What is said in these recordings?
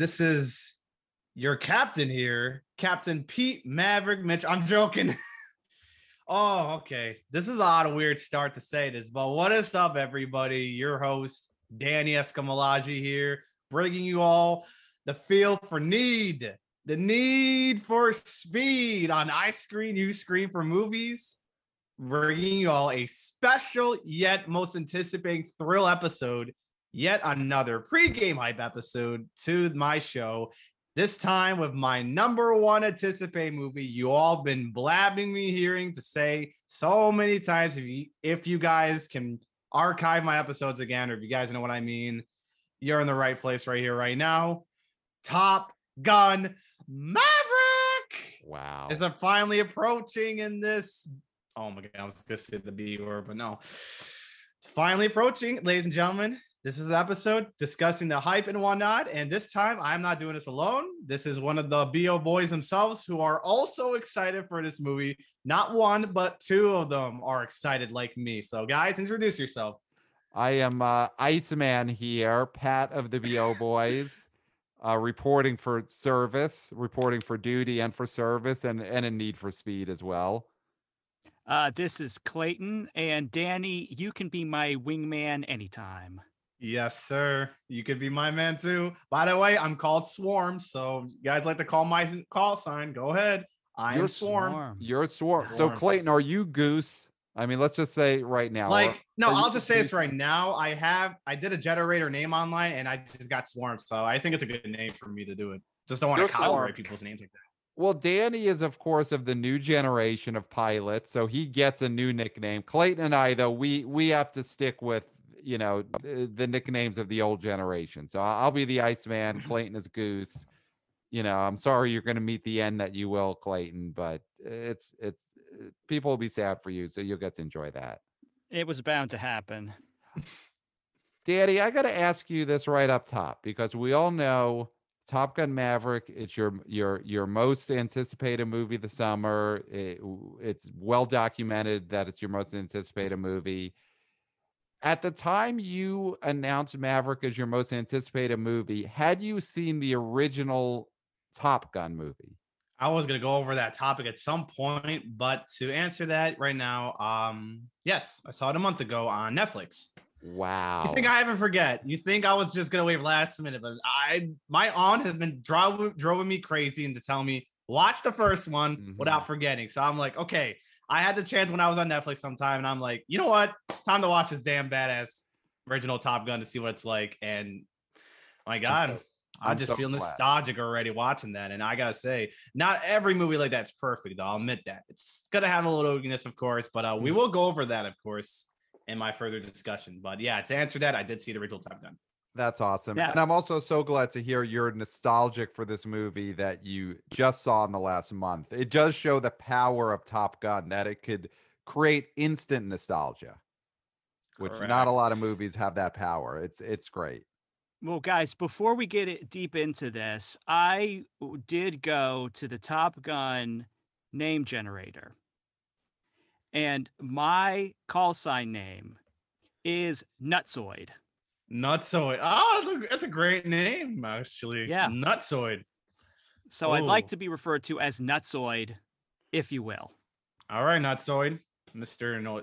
This is your captain here, Captain Pete Maverick Mitch. I'm joking. oh, okay. This is a odd, a weird start to say this, but what is up, everybody? Your host, Danny Escamalaji here, bringing you all the feel for need, the need for speed on I Screen, You Scream for movies. Bringing you all a special yet most anticipating thrill episode yet another pre-game hype episode to my show. This time with my number one anticipated movie. You all been blabbing me hearing to say so many times. If you if you guys can archive my episodes again, or if you guys know what I mean, you're in the right place right here, right now. Top Gun Maverick. Wow. Is it finally approaching in this? Oh my god, I was gonna say the B word, but no. It's finally approaching, ladies and gentlemen. This is an episode discussing the hype and whatnot. And this time I'm not doing this alone. This is one of the BO boys themselves who are also excited for this movie. Not one, but two of them are excited like me. So, guys, introduce yourself. I am uh, Iceman here, Pat of the BO boys, uh, reporting for service, reporting for duty and for service, and, and a need for speed as well. Uh, this is Clayton and Danny. You can be my wingman anytime. Yes, sir. You could be my man too. By the way, I'm called Swarm. So you guys like to call my call sign? Go ahead. I You're am Swarm. Swarm. You're swarm. So, Clayton, are you Goose? I mean, let's just say right now. Like, are- no, I'll just say this right now. I have I did a generator name online and I just got Swarm. So I think it's a good name for me to do it. Just don't want You're to copyright people's names like that. Well, Danny is, of course, of the new generation of pilots, so he gets a new nickname. Clayton and I, though, we we have to stick with you know the, nicknames of the old generation. So I'll be the Iceman. Clayton is Goose. You know, I'm sorry you're going to meet the end that you will, Clayton, but it's it's people will be sad for you, so you'll get to enjoy that. It was bound to happen. Daddy, I got to ask you this right up top because we all know Top Gun Maverick. It's your your your most anticipated movie of the summer. It, it's well documented that it's your most anticipated movie. At the time you announced Maverick as your most anticipated movie, had you seen the original Top Gun movie? I was gonna go over that topic at some point, but to answer that right now, um, yes, I saw it a month ago on Netflix. Wow. You think I haven't forget? You think I was just gonna wait last minute? But I, my aunt has been driving driving me crazy into telling me watch the first one without forgetting. So I'm like, okay, I had the chance when I was on Netflix sometime, and I'm like, you know what? Time to watch this damn badass original Top Gun to see what it's like. And my God. I I'm just so feel glad. nostalgic already watching that. And I gotta say, not every movie like that's perfect, though. I'll admit that. It's gonna have a little weakness, of course, but uh, Mm. we will go over that, of course, in my further discussion. But yeah, to answer that, I did see the original Top Gun. That's awesome. Yeah. And I'm also so glad to hear you're nostalgic for this movie that you just saw in the last month. It does show the power of Top Gun that it could create instant nostalgia, which not a lot of movies have that power. It's it's great. Well, guys, before we get it deep into this, I did go to the Top Gun name generator. And my call sign name is Nutsoid. Nutsoid. Oh, that's a, that's a great name, actually. Yeah. Nutsoid. So I'd like to be referred to as Nutsoid, if you will. All right, Nutsoid. Mr. No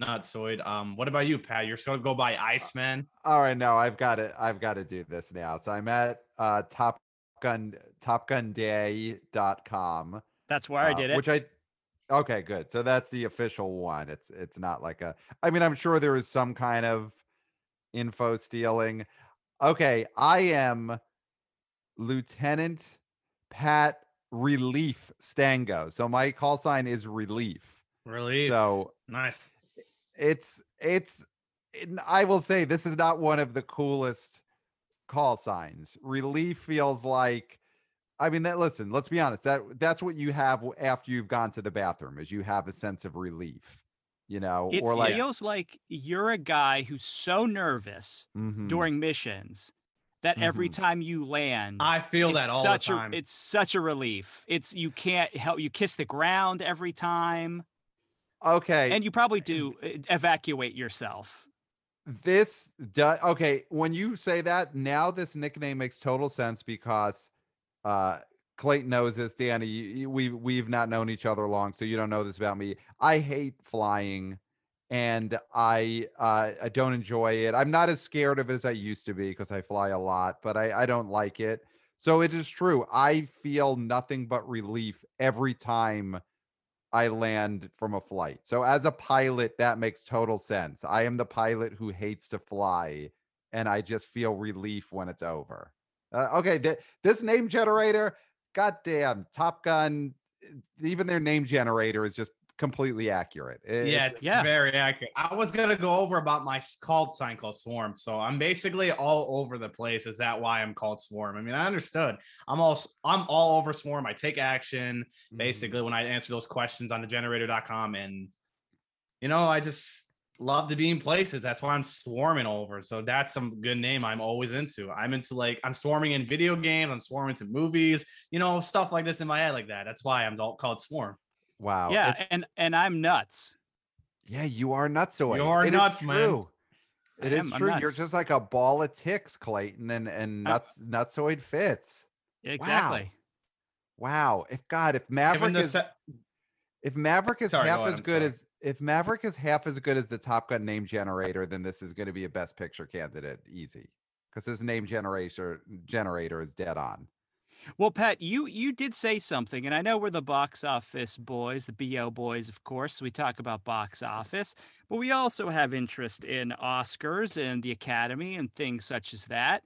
Nutsoid. Um, what about you, Pat? You're still gonna go by Iceman. All right, now I've got to I've got to do this now. So I'm at uh Top Gun topgunday.com. That's where I uh, did it. Which I okay, good. So that's the official one. It's it's not like a I mean, I'm sure there is some kind of info stealing. Okay, I am Lieutenant Pat Relief Stango. So my call sign is Relief. Really? So nice. it's it's it- I will say this is not one of the coolest call signs. Relief feels like I mean that listen, let's be honest. That that's what you have after you've gone to the bathroom is you have a sense of relief. You know, it or like feels like you're a guy who's so nervous Mhm. during missions that every Mhm. time you land, I feel that all such the time. A, it's such a relief. It's you can't help you kiss the ground every time, okay. and you probably do uh, evacuate yourself. this does okay when you say that now this nickname makes total sense because uh clayton knows this danny we we've not known each other long so you don't know this about me i hate flying and i uh i don't enjoy it i'm not as scared of it as i used to be because i fly a lot but i i don't like it so it is true i feel nothing but relief every time I land from a flight. So as a pilot, that makes total sense. I am the pilot who hates to fly, and I just feel relief when it's over. Uh, okay, th- this name generator, goddamn, Top Gun, eh, even their name generator is just completely accurate. It- yeah, it's- it's yeah. very accurate. I was gonna go over about my called sign called Swarm, so I'm basically all over the place. Is that why I'm called Swarm? I mean, I understood. I'm all I'm all over Swarm. I take action Mhm. basically when I answer those questions on the generator.com, and you know, I just love to be in places. That's why I'm swarming over. So that's some good name I'm always into. I'm into like I'm swarming in video games. I'm swarming to movies. You know, stuff like this in my head like that. That's why I'm called Swarm. Wow. yeah, it- and and I'm nuts. yeah, you are nuts nutsoid. You are It nuts, man. true. I It is am, true. You're just like a ball of ticks, Clayton, and and I- nuts nutsoid fits. Exactly. Wow. If God, if Maverick is se- if Maverick is Sorry, half ahead, as I'm good sorry. as if Maverick is half as good as the Top Gun name generator, then this is going to be a Best Picture candidate, easy, because his name generator generator is dead on. Well, Pat, you you did say something, and I know we're the box office boys, the BO boys, of course. We talk about box office, but we also have interest in Oscars and the Academy and things such as that.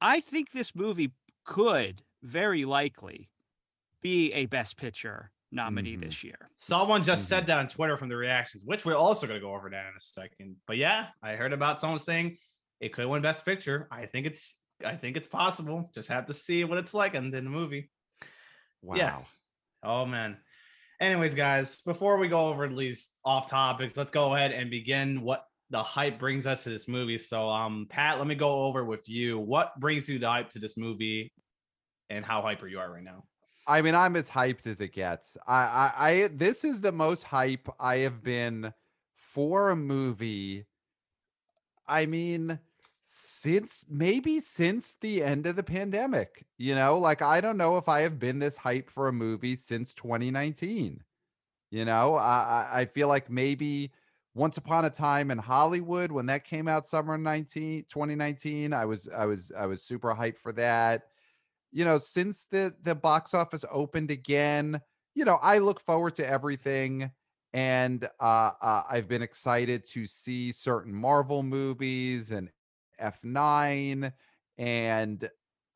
I think this movie could very likely be a Best Picture nominee Mhm. this year. Someone just Mhm. said that on Twitter from the reactions, which we're also going to go over that in a second. But yeah, I heard about someone saying it could win Best Picture. I think it's I think it's possible. Just have to see what it's like in the movie. Wow. Yeah. Oh man. Anyways, guys, before we go over these off topics, let's go ahead and begin what the hype brings us to this movie. So, um, Pat, let me go over with you. What brings you the hype to this movie, and how hyper you are right now? I mean, I'm as hyped as it gets. I, I, I, this is the most hype I have been for a movie. I mean, since maybe since the end of the pandemic, you know, like I don't know if I have been this hype for a movie since 2019. You know, I, I feel like maybe once upon a time in Hollywood when that came out summer 19 2019, I was I was I was super hyped for that you know, since the the box office opened again, you know, I look forward to everything, and uh, uh, I've been excited to see certain Marvel movies and F9, and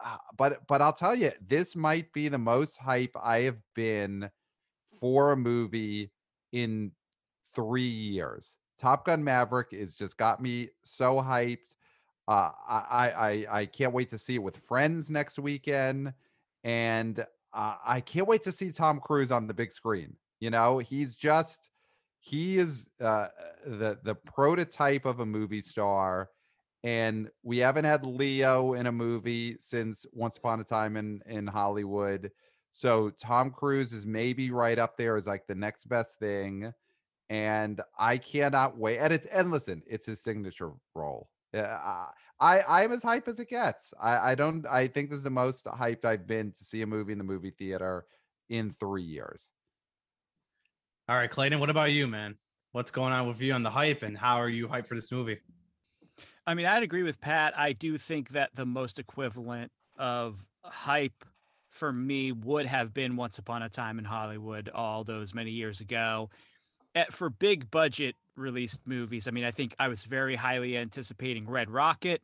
uh, but but I'll tell you, this might be the most hype I have been for a movie in three years. Top Gun Maverick is just got me so hyped. Uh, I, I I can't wait to see it with friends next weekend, and uh, I can't wait to see Tom Cruise on the big screen. You know, he's just he is uh, the the prototype of a movie star, and we haven't had Leo in a movie since Once Upon a Time in in Hollywood. So Tom Cruise is maybe right up there as like the next best thing, and I cannot wait. And it's and listen, it's his signature role. Yeah, uh, I I'm as hype as it gets. I I don't. I think this is the most hyped I've been to see a movie in the movie theater in three years. All right, Clayton, what about you, man? What's going on with you on the hype, and how are you hyped for this movie? I mean, I'd agree with Pat. I do think that the most equivalent of hype for me would have been Once Upon a Time in Hollywood all those many years ago. Eh, For big budget released movies, I mean, I think I was very highly anticipating Red Rocket,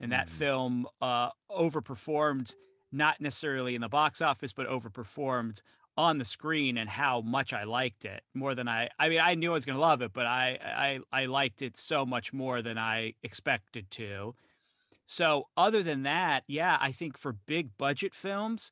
and that Mhm. film uh, overperformed, not necessarily in the box office, but overperformed on the screen and how much I liked it more than I I mean I knew I was going to love it but I I I liked it so much more than I expected to. So other than that, yeah, I think for big budget films,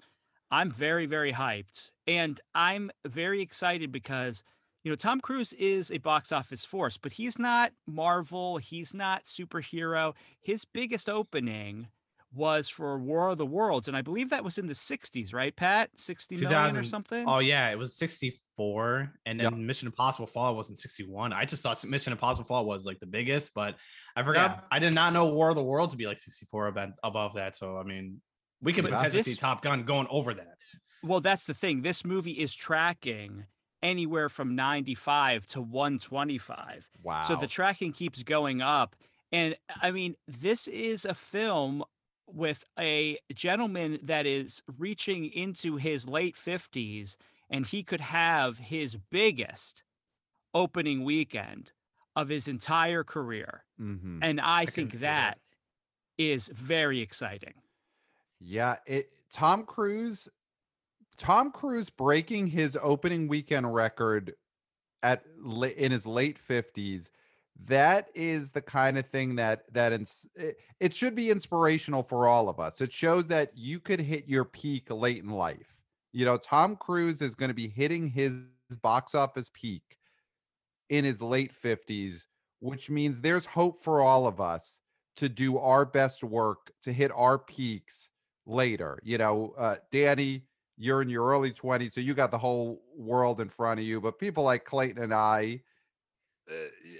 I'm very very hyped and I'm very excited because you know Tom Cruise is a box office force, but he's not Marvel, he's not superhero. His biggest opening was for War of the Worlds, and I believe that was in the '60s, right, Pat? Sixty million or something. Oh yeah, it was 64, and then Yep. Mission Impossible Fall was in 61. I just thought Mission Impossible Fall was like the biggest, but I forgot. Yeah. I did not know War of the World to be like 64 event above that. So I mean, we could potentially this- see Top Gun going over that. Well, that's the thing. This movie is tracking anywhere from 95 to 125. Wow. So the tracking keeps going up. And I mean, this is a film with a gentleman that is reaching into his late 50s, and he could have his biggest opening weekend of his entire career. Mhm. And I, can think that that. is very exciting. Yeah, it Tom Cruise Tom Cruise breaking his opening weekend record at in his late 50s that is the kind of thing that that ins- it, it should be inspirational for all of us. It shows that you could hit your peak late in life. You know, Tom Cruise is going to be hitting his box office peak in his late 50s, which means there's hope for all of us to do our best work to hit our peaks later. You know, uh, Danny, you're in your early 20s, so you got the whole world in front of you. But people like Clayton and I, uh,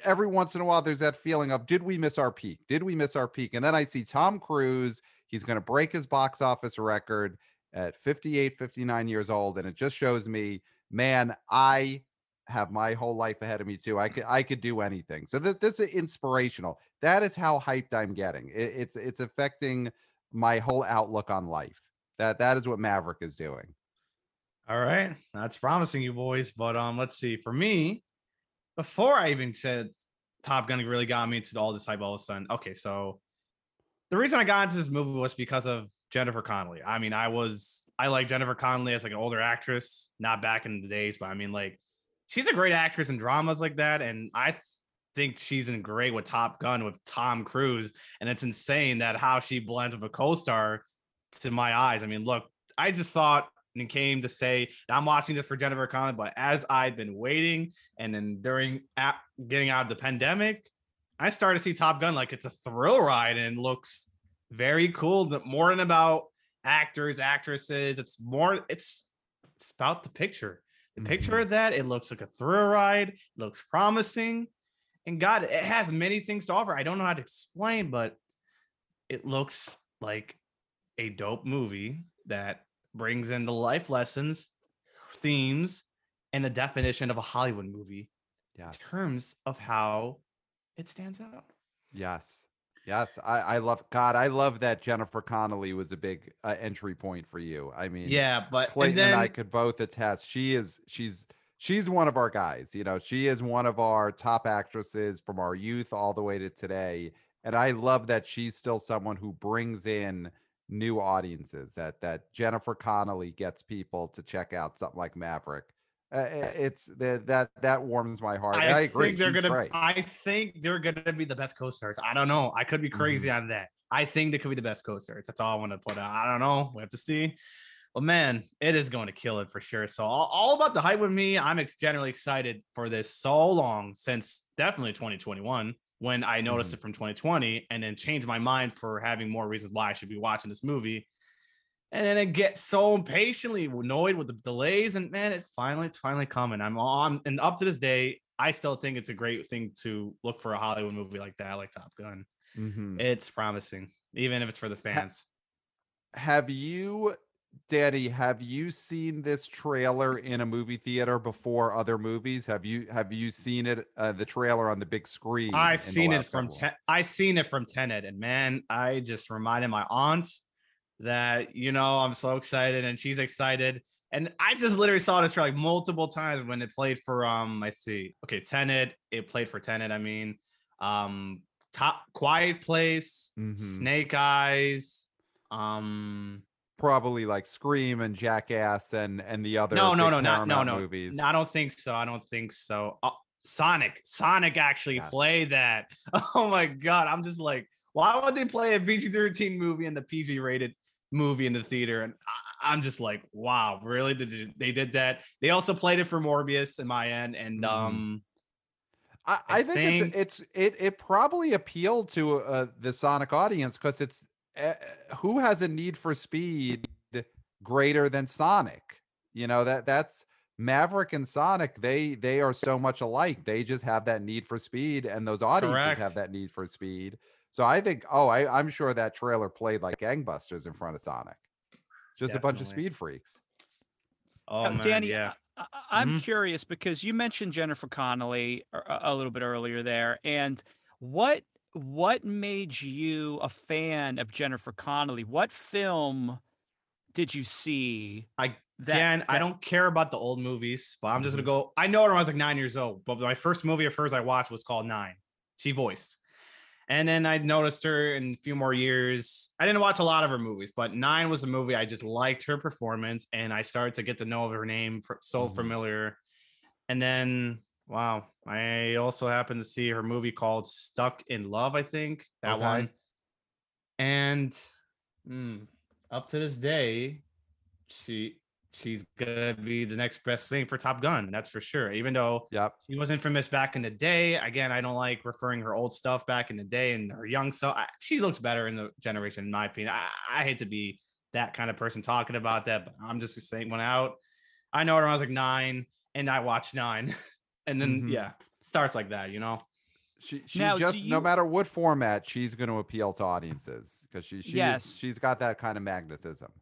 every once in a while, there's that feeling of, did we miss our peak? Did we miss our peak? And then I see Tom Cruise, he's going to break his box office record at 58, 59 years old. And it just shows me, man, I have my whole life ahead of me too. I could I could do anything. So this this is inspirational. That is how hyped I'm getting. It, it's it's affecting my whole outlook on life. That that is what Maverick is doing. All right, that's promising you boys. But um, let's see. For me, before I even said Top Gun really got me into all this hype all of a sudden. Okay, so the reason I got into this movie was because of Jennifer Connelly. I mean, I was I like Jennifer Connelly as like an older actress, not back in the days, but I mean, like she's a great actress in dramas like that, and I th- think she's in great with Top Gun with Tom Cruise, and it's insane that how she blends with a co-star to my eyes. I mean, look, I just thought and came to say that I'm watching this for Jennifer Connelly, but as I've been waiting and then during getting out of the pandemic, I started to see Top Gun like it's a thrill ride and looks very cool. More than about actors, actresses. It's more. It's it's about the picture. The picture mm-hmm. of that. It looks like a thrill ride. Looks promising, and God, it has many things to offer. I don't know how to explain, but it looks like a dope movie that brings in the life lessons, themes, and the definition of a Hollywood movie Yes. in terms of how it stands out. Yes. Yes. I, I love God. I love that Jennifer Connelly was a big uh, entry point for you. I mean, Yeah, but Clayton and then and I could both attest. She is she's she's one of our guys. You know, she is one of our top actresses from our youth all the way to today. And I love that she's still someone who brings in new audiences. That that Jennifer Connelly gets people to check out something like Maverick. Uh, it's that that that warms my heart. I, I, agree. think they're she's gonna. great. I think they're gonna be the best co-stars. I don't know. I could be crazy Mm-hmm. on that. I think they could be the best co-stars. That's all I want to put out. I don't know. We have to see. But man, it is going to kill it for sure. So all, all about the hype with me. I'm ex- generally excited for this so long since definitely 2021 when I noticed Mhm. it from 2020 and then changed my mind for having more reasons why I should be watching this movie. And then it gets so impatiently annoyed with the delays, and man, it finally, it's finally coming. I'm on, and up to this day, I still think it's a great thing to look for a Hollywood movie like that, like Top Gun. Mhm. It's promising, even if it's for the fans. have you daddy have you seen this trailer in a movie theater before other movies have you have you seen it uh, the trailer on the big screen I seen it from ten- I seen it from Tenet, and man, I just reminded my aunt that you know I'm so excited, and she's excited, and I just literally saw this trailer like multiple times when it played for um I see okay Tenet, it played for Tenet. I mean, um, top Quiet Place, Mhm. Snake Eyes, um. Probably like scream and jackass and and the other No, no, no, not no, no. movies I don't think so. I don't think so. Uh, Sonic, Sonic actually Yes. played that. Oh my god, I'm just like, why would they play a PG-13 movie and the PG-rated movie in the theater? And I, I'm just like, wow, really? Did they did that? They also played it for Morbius in my end, and Mhm. um, I, I I think, think- it's it's it it probably appealed to uh, the Sonic audience because it's who has a need for speed greater than Sonic? You know that that's Maverick and Sonic. They they are so much alike. They just have that need for speed, and those audiences Correct. have that need for speed. So I think, oh, I, I'm sure that trailer played like gangbusters in front of Sonic. Just a bunch of speed freaks. Oh Now, man, Danny, yeah. I, I- I'm Mhm. curious because you mentioned Jennifer Connelly a, a- a little bit earlier there, and what what made you a fan of Jennifer Connelly? What film did you see? I- that, Again, I don't care about the old movies, but I'm just Mhm. gonna go. I know her when I was like nine years old, but my first movie of hers I watched was called Nine. She voiced, and then I noticed her in a few more years. I didn't watch a lot of her movies, but Nine was a movie I just liked her performance, and I started to get to know her name for, so Mhm. familiar. And then, wow, I also happened to see her movie called Stuck in Love. I think that Okay. one, and mm, up to this day, she she's gonna be the next best thing for Top Gun. That's for sure. Even though Yep. she was infamous back in the day, again, I don't like referring her old stuff back in the day and her young so I, she looks better in the generation, in my opinion. I, I hate to be that kind of person talking about that, but I'm just saying one out. I know her when I was like nine, and I watched nine, and then Mhm. yeah, starts like that, you know. She she Now, do just no matter what format, she's going to appeal to audiences because she she's Yes. she's got that kind of magnetism.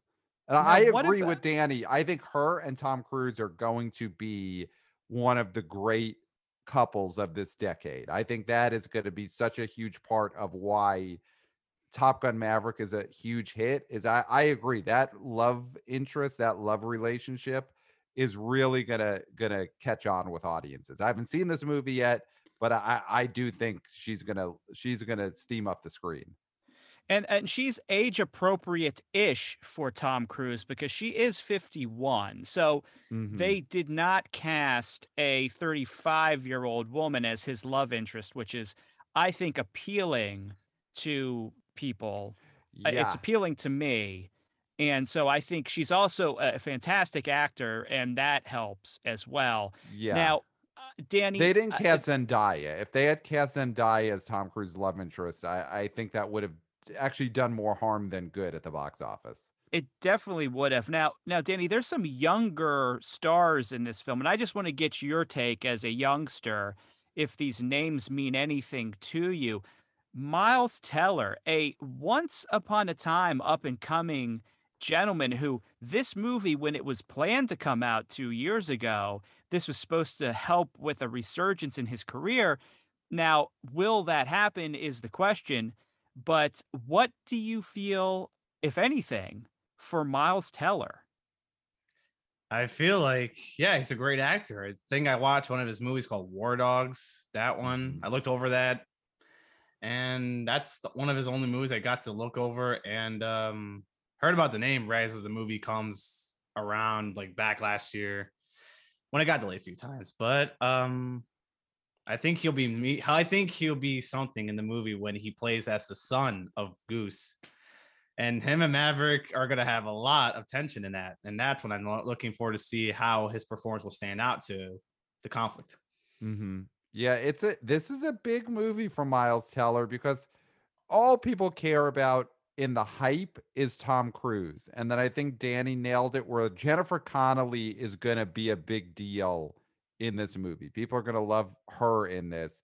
And Now, I agree about- with Danny. I think her and Tom Cruise are going to be one of the great couples of this decade. I think that is going to be such a huge part of why Top Gun Maverick is a huge hit. Is I I agree that love interest, that love relationship is really gonna gonna catch on with audiences. I haven't seen this movie yet, but I I do think she's gonna she's gonna steam up the screen. and and she's age appropriate ish for Tom Cruise because she is 51. So Mhm. they did not cast a 35 year old woman as his love interest, which is, I think, appealing to people. Yeah. It's appealing to me. And so I think she's also a fantastic actor, and that helps as well. yeah. Now, uh, Danny, they didn't uh, cast Zendaya. If they had cast Zendaya as Tom Cruise's love interest, I, I think that would have actually done more harm than good at the box office. It definitely would have. Now, now, Danny, there's some younger stars in this film, and I just want to get your take as a youngster, if these names mean anything to you. Miles Teller, a once upon a time up and coming gentleman who this movie, when it was planned to come out two years ago, this was supposed to help with a resurgence in his career. Now, will that happen is the question. But what do you feel, if anything, for Miles Teller? I feel like, yeah, he's a great actor. I think I watched one of his movies called War Dogs. That one, Mhm. I looked over that, and that's one of his only movies I got to look over and um, heard about the name right as the movie comes around, like back last year when it got delayed a few times. But um, I think he'll be me. I think he'll be something in the movie when he plays as the son of Goose and him and Maverick are going to have a lot of tension in that, and that's when I'm looking forward to see how his performance will stand out to the conflict. hmm Yeah, it's a this is a big movie for Miles Teller because all people care about in the hype is Tom Cruise. And then I think Danny nailed it where Jennifer Connelly is going to be a big deal in this movie. People are going to love her in this.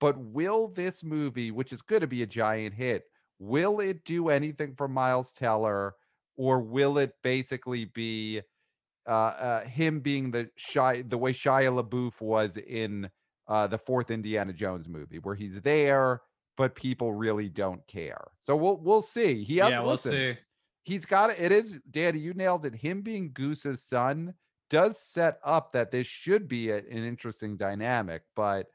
But will this movie, which is going to be a giant hit, will it do anything for Miles Teller or will it basically be uh, uh, him being the shy, the way Shia LaBeouf was in uh, the fourth Indiana Jones movie, where he's there, but people really don't care. So we'll we'll see. He has yeah, we'll listen, see. he's got it. It is, Daddy, you nailed it. Him being Goose's son does set up that this should be a- an interesting dynamic, but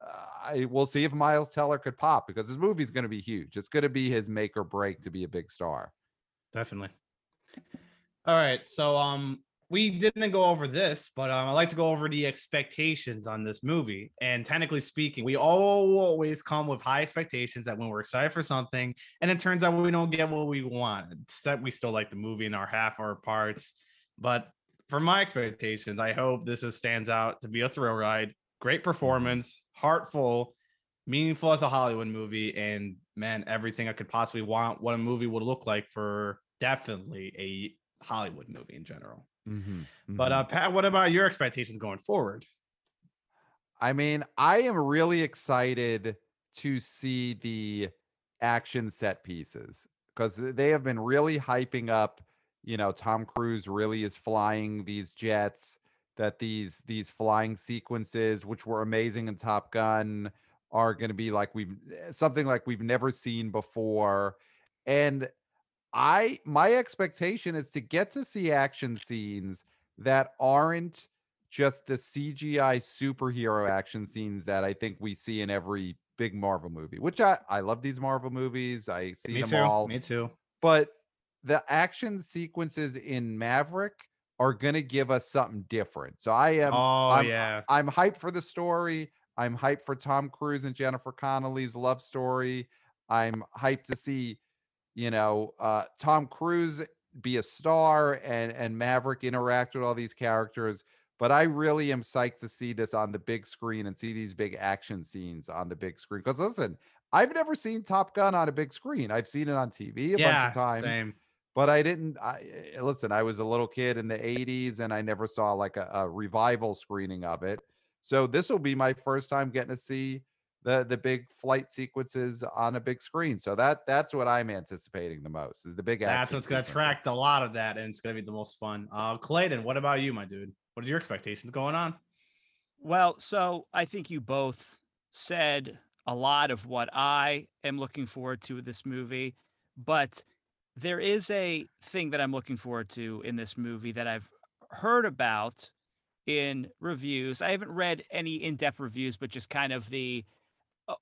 uh, I we'll see if Miles Teller could pop because this movie's going to be huge. It's going to be his make or break to be a big star. Definitely. All right, so um, we didn't go over this, but um, I like to go over the expectations on this movie. And technically speaking, we always come with high expectations that when we're excited for something, and it turns out we don't get what we want. That we still like the movie in our half our parts, but for my expectations, I hope this is, stands out to be a thrill ride, great performance, heartful, meaningful as a Hollywood movie, and man, everything I could possibly want what a movie would look like for definitely a Hollywood movie in general. Mhm, But mhm. uh, Pat, what about your expectations going forward? I mean, I am really excited to see the action set pieces because they have been really hyping up. You know, Tom Cruise really is flying these jets. That these these flying sequences, which were amazing in Top Gun, are going to be like we've eh, something like we've never seen before. And I my expectation is to get to see action scenes that aren't just the CGI superhero action scenes that I think we see in every big Marvel movie, which I I love these Marvel movies. I see Me them too. all, Me too. but the action sequences in Maverick are going to give us something different. So I am oh I'm, yeah. I'm hyped for the story. I'm hyped for Tom Cruise and Jennifer Connelly's love story. I'm hyped to see, you know, uh, Tom Cruise be a star and and Maverick interact with all these characters. But I really am psyched to see this on the big screen and see these big action scenes on the big screen. Because listen, I've never seen Top Gun on a big screen. I've seen it on TV a yeah, bunch of times Same. but I didn't. I listen. I was a little kid in the '80s, and I never saw like a, a revival screening of it. So this will be my first time getting to see the the big flight sequences on a big screen. So that that's what I'm anticipating the most is the big. That's what's gonna attract a lot of that, and it's gonna be the most fun. Uh, Clayton, what about you, my dude? What are your expectations going on? Well, so I think you both said a lot of what I am looking forward to with this movie, but there is a thing that I'm looking forward to in this movie that I've heard about in reviews. I haven't read any in-depth reviews, but just kind of the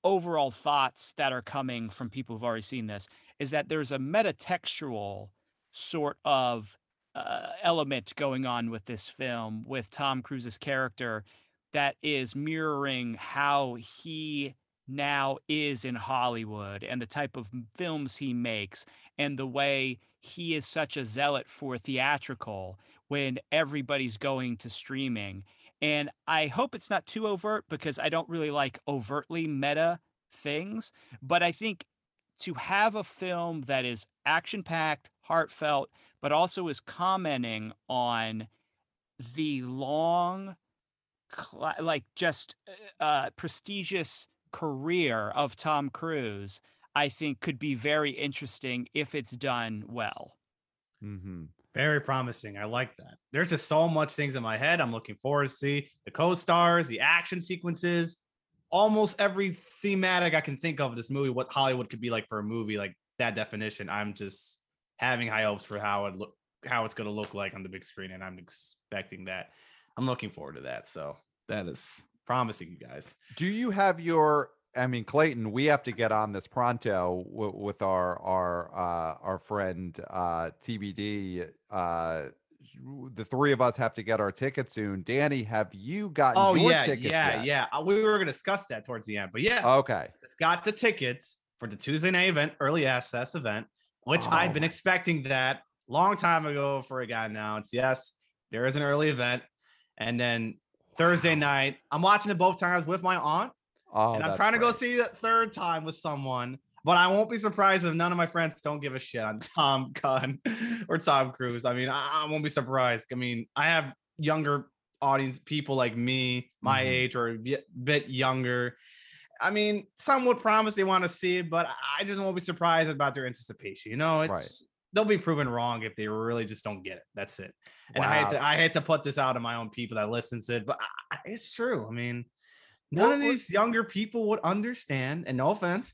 overall thoughts that are coming from people who've already seen this is that there's a metatextual sort of uh, element going on with this film with Tom Cruise's character that is mirroring how he now is in Hollywood and the type of films he makes and the way he is such a zealot for theatrical when everybody's going to streaming. And I hope it's not too overt because I don't really like overtly meta things, but I think to have a film that is action packed, heartfelt, but also is commenting on the long like just uh, prestigious career of Tom Cruise, I think could be very interesting if it's done well. Mhm. Very promising. I like that. There's just so much things in my head. I'm looking forward to see the co-stars, the action sequences, almost every thematic I can think of this movie. What Hollywood could be like for a movie like that definition. I'm just having high hopes for how it look, how it's going to look like on the big screen, and I'm expecting that. I'm looking forward to that. So that is promising, you guys. Do you have your? I mean, Clayton, we have to get on this pronto w- with our our uh, our friend uh, TBD. Uh, the three of us have to get our tickets soon. Danny, have you gotten Oh your yeah, tickets yeah, yet? yeah. Uh, We were going to discuss that towards the end, but yeah, Okay. just got the tickets for the Tuesday night event, early access event, which I've Oh been expecting that long time ago for a guy now. It's yes, there is an early event. And then Thursday night, I'm watching it both times with my aunt, Oh, and I'm trying to go see it third time with someone. But I won't be surprised if none of my friends don't give a shit on Tom Gunn or Tom Cruise. I mean, I, I won't be surprised. I mean, I have younger audience people like me, my Mhm. age or a bit younger. I mean, some would promise they want to see it, but I just won't be surprised about their anticipation. You know, it's they'll be proven wrong if they really just don't get it. That's it. And I hate Wow. to I hate to put this out to my own people that listen to it, but I, I- it's true. I mean, none of these younger people would understand, and no offense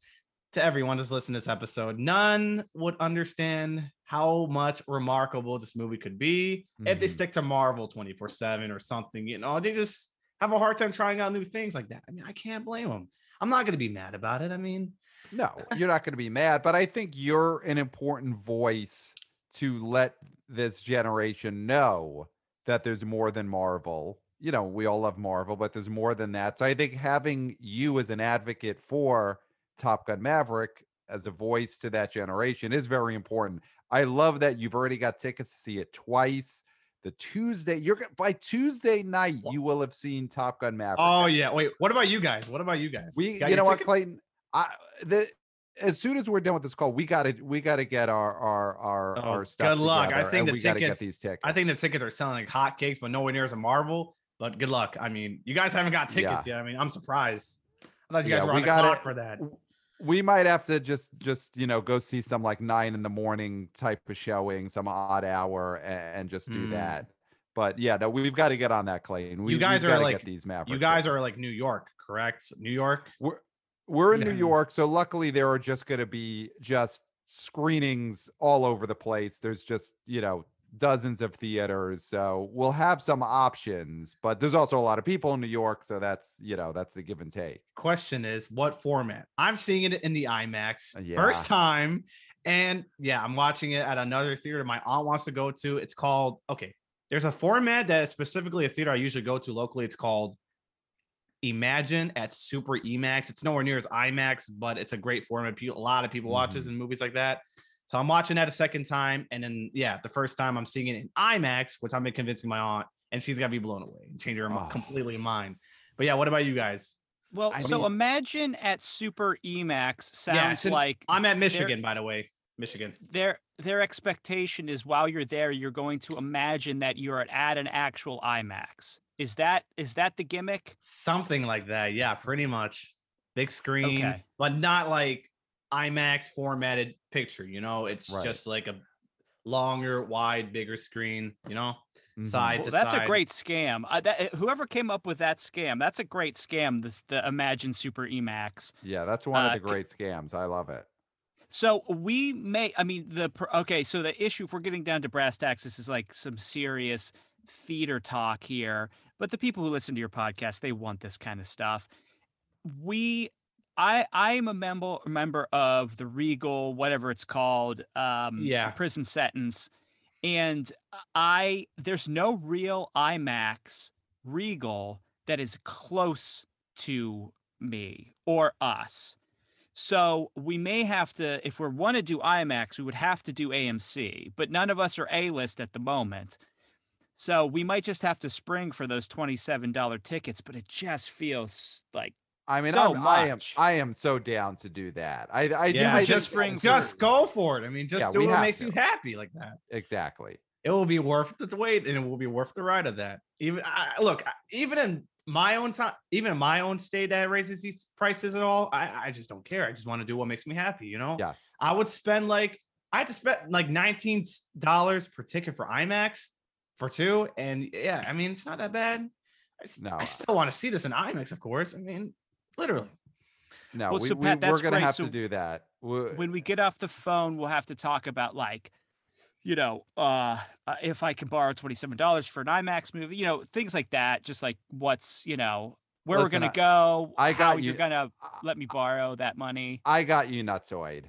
to everyone that's listening to this episode, none would understand how much remarkable this movie could be if they Mhm. stick to Marvel 24 7 or something. You know, they just have a hard time trying out new things like that. I mean, I can't blame them. I'm not going to be mad about it. I mean, No, you're not going to be mad, but I think you're an important voice to let this generation know that there's more than Marvel. You know, we all love Marvel, but there's more than that. So I think having you as an advocate for Top Gun Maverick as a voice to that generation is very important. I love that you've already got tickets to see it twice. the Tuesday. You're gonna by Tuesday night, you will have seen Top Gun Maverick. Oh yeah. Wait. What about you guys? What about you guys? we, Got you know what, ticket? Clayton? I the as soon as we're done with this call, we gotta we gotta get our our our, Oh, our stuff. good luck. I think the we gotta get tickets- these tickets. I think the tickets are selling like hotcakes, but nowhere near as a Marvel. But good luck. I mean, you guys haven't got tickets yet. I mean, I'm surprised. I thought you guys Yeah, were we on the gotta- clock for that. we might have to just just you know go see some like nine in the morning type of showing, some odd hour, and, and just do Mm. that. But yeah, no, we've got to get on that, Clayton. We, guys we've are like- get these Maverick. You guys are like New York, correct? New York. we're we're in New York, so luckily there are just going to be just screenings all over the place. There's just you know dozens of theaters, so we'll have some options. But there's also a lot of people in New York, so that's you know that's the give and take. Question is, what format? I'm seeing it in the IMAX, Uh, first time, and yeah, I'm watching it at another theater my aunt wants to go to. It's called okay. There's a format that is specifically a theater I usually go to locally. It's called Emagine at Super Emax. It's nowhere near as IMAX, but it's a great format. A lot of people watches Mm-hmm. in movies like that. So I'm watching that a second time, and then yeah, the first time I'm seeing it in IMAX, which I've been convincing my aunt, and she's gonna be blown away and change her Oh. completely mind. But yeah, what about you guys? Well, I so mean- Emagine at Super Emax sounds Yeah, in- like I'm at Michigan, by the way. Michigan. their their expectation is while you're there, you're going to imagine that you're at an actual IMAX. Is that is that the gimmick? Something like that. Yeah, pretty much. Big screen, Okay. but not like IMAX formatted picture, you know? It's Right. just like a longer, wide, bigger screen, you know? Mhm. Side Well, to that's side. That's a great scam. Uh, that, uh, whoever came up with that scam, that's a great scam. This the Emagine Super Emax. Yeah, that's one of Uh, the c- great scams. I love it. So we may, I mean, the okay. So the issue, if we're getting down to brass tacks, this is like some serious theater talk here. But the people who listen to your podcast, they want this kind of stuff. We, I, I am a member member of the Regal, whatever it's called, um, Yeah. prison sentence, and I there's no real IMAX Regal that is close to me or us. So we may have to, if we want to do IMAX, we would have to do AMC, but none of us are A list at the moment. So we might just have to spring for those $27 tickets, but it just feels like I mean, so I am. I am so down to do that. I I Yeah, I just, just spring just go for it. I mean, just Yeah, do what makes to. you happy like that. exactly. It will be worth the wait, and it will be worth the ride of that. Even I, look, even in my own time, even in my own state that raises these prices at all, I, I just don't care. I just want to do what makes me happy. You know, Yes. I would spend like I had to spend like nineteen dollars per ticket for IMAX for two, and yeah, I mean it's not that bad. I, No. I still want to see this in IMAX, of course. I mean, literally. No, Well, we, so, we, Pat, we're gonna have So to do that. We- when we get off the phone, we'll have to talk about like, you know, uh, uh, if I can borrow $27 for an IMAX movie, you know, things like that. Just like what's, you know, where Listen, we're going to go, I got you. You're going to let me borrow that money. I got you, Nutsoid.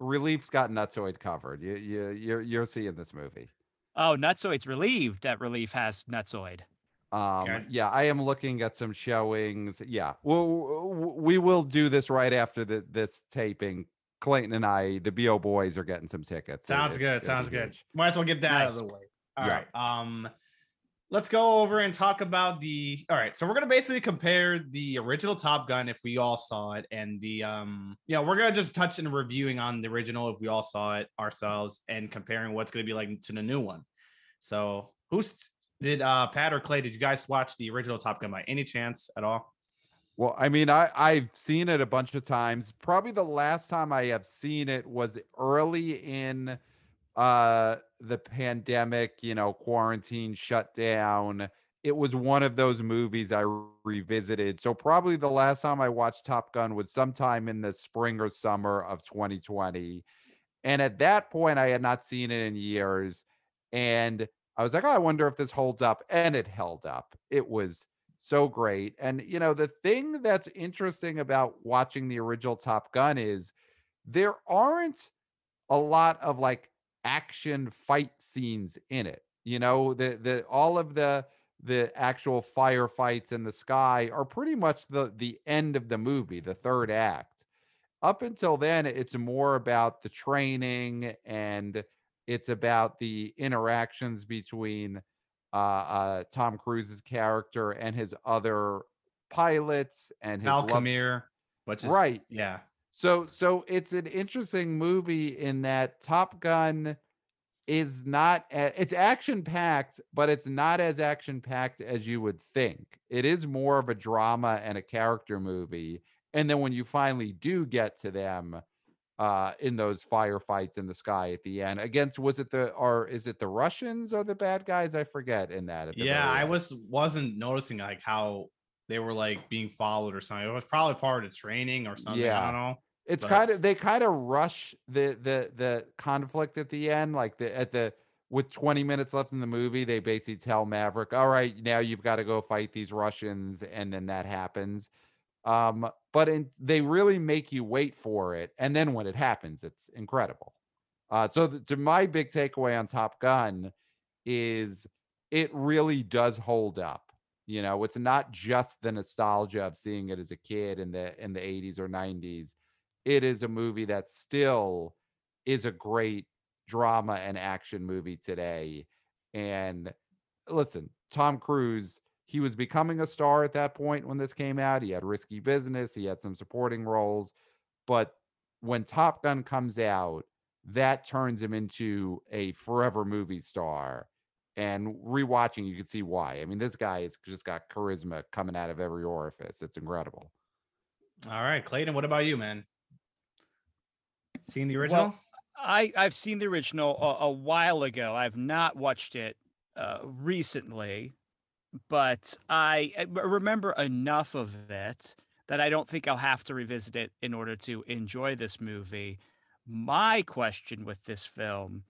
Relief's got Nutsoid covered. You you you're you're seeing this movie. Oh, Nutsoid's relieved that Relief has Nutsoid. Um, Okay. yeah, I am looking at some showings. Yeah, we'll, we will do this right after the, this taping. Clayton and I, the BO boys, are getting some tickets. Sounds it's good. gonna Sounds good. huge. Might as well get that out of the way. All Yeah. right. Um, let's go over and talk about the. All right. So we're gonna basically compare the original Top Gun if we all saw it, and the um, yeah, we're gonna just touch and reviewing on the original if we all saw it ourselves, and comparing what's gonna be like to the new one. So who's did uh Pat or Clay? Did you guys watch the original Top Gun by any chance at all? Well, I mean, I I've seen it a bunch of times. Probably the last time I have seen it was early in uh the pandemic, you know, quarantine shutdown. It was one of those movies I revisited. So probably the last time I watched Top Gun was sometime in the spring or summer of 2020. And at that point I had not seen it in years and I was like, "Oh, I wonder if this holds up." And it held up. It was so great. And you know, the thing that's interesting about watching the original Top Gun is there aren't a lot of like action fight scenes in it. You know, the the all of the the actual firefights in the sky are pretty much the the end of the movie, the third act. Up until then, it's more about the training and it's about the interactions between uh, uh, Tom Cruise's character and his other pilots and his Malcolm but just right. Yeah. So so it's an interesting movie in that Top Gun is not a- it's action packed, but it's not as action packed as you would think. It is more of a drama and a character movie. And then when you finally do get to them uh in those firefights in the sky at the end against was it the or is it the Russians or the bad guys? I forget in that. at the Yeah, I was wasn't noticing like how they were like being followed or something. It was probably part of training or something. Yeah. I don't know. It's but- kind of they kind of rush the the the conflict at the end, like the at the with 20 minutes left in the movie, they basically tell Maverick, "All right, now you've got to go fight these Russians," and then that happens. Um, but in, they really make you wait for it, and then when it happens, it's incredible. Uh, so th- to my big takeaway on Top Gun is it really does hold up. You know, it's not just the nostalgia of seeing it as a kid in the in the 80s or 90s. It is a movie that still is a great drama and action movie today. And listen, Tom Cruise, he was becoming a star at that point when this came out. He had risky business, he had some supporting roles, but when Top Gun comes out, that turns him into a forever movie star. And rewatching, you can see why. I mean, this guy has just got charisma coming out of every orifice. It's incredible. All right, Clayton, what about you, man? Seen the original? Well, I I've seen the original a, a while ago. I've not watched it uh, recently, but I remember enough of it that I don't think I'll have to revisit it in order to enjoy this movie. My question with this film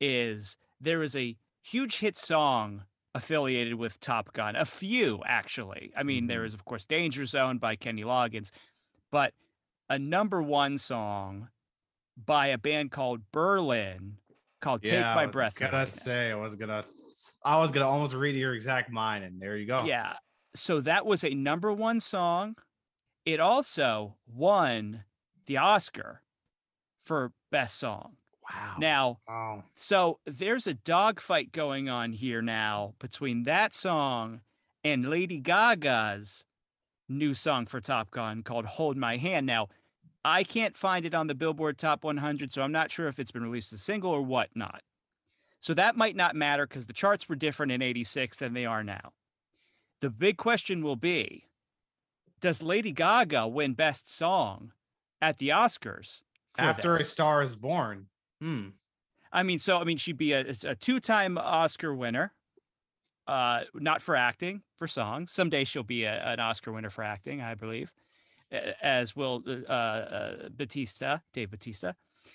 is there is a huge hit song affiliated with Top Gun, a few actually. I mean, there Mhm. is of course Danger Zone by Kenny Loggins, but a number one song by a band called Berlin called Take yeah, My I was Breath Gonna say I was gonna I was gonna almost read your exact mind, and there you go. Yeah. So that was a number one song. It also won the Oscar for best song. Wow. Now, Wow. so there's a dogfight going on here now between that song and Lady Gaga's new song for Top Gun called Hold My Hand. Now, I can't find it on the Billboard Top 100, so I'm not sure if it's been released as a single or whatnot. So that might not matter because the charts were different in 86 than they are now. The big question will be Does Lady Gaga win Best Song at the Oscars? After a? Star is Born. Hmm. I mean, so I mean, she'd be a, a two-time Oscar winner, uh, not for acting, for songs. Someday she'll be a, an Oscar winner for acting, I believe, as will uh, uh, Batista, Dave Batista.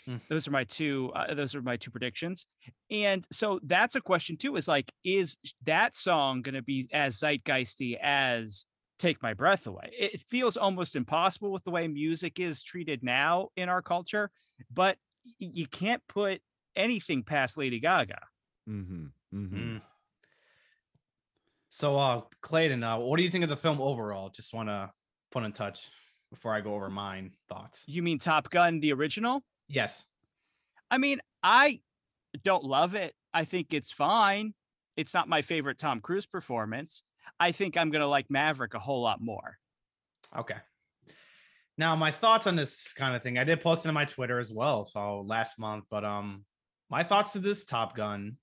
Hmm. Those are my two. Uh, those are my two predictions. And so that's a question too. Is like, is that song going to be as zeitgeisty as "Take My Breath Away"? It it feels almost impossible with the way music is treated now in our culture, but you can't put anything past Lady Gaga. Mm-hmm. Mm-hmm. Mm. So, uh, Clayton, uh, what do you think of the film overall? Just want to put in touch before I go over mine thoughts. You mean Top Gun, the original? Yes. I mean, I don't love it. I think it's fine. It's not my favorite Tom Cruise performance. I think I'm going to like Maverick a whole lot more. Okay. Now, my thoughts on this kind of thing, I did post it on my Twitter as well. So last month, but um, my thoughts to this Top Gun,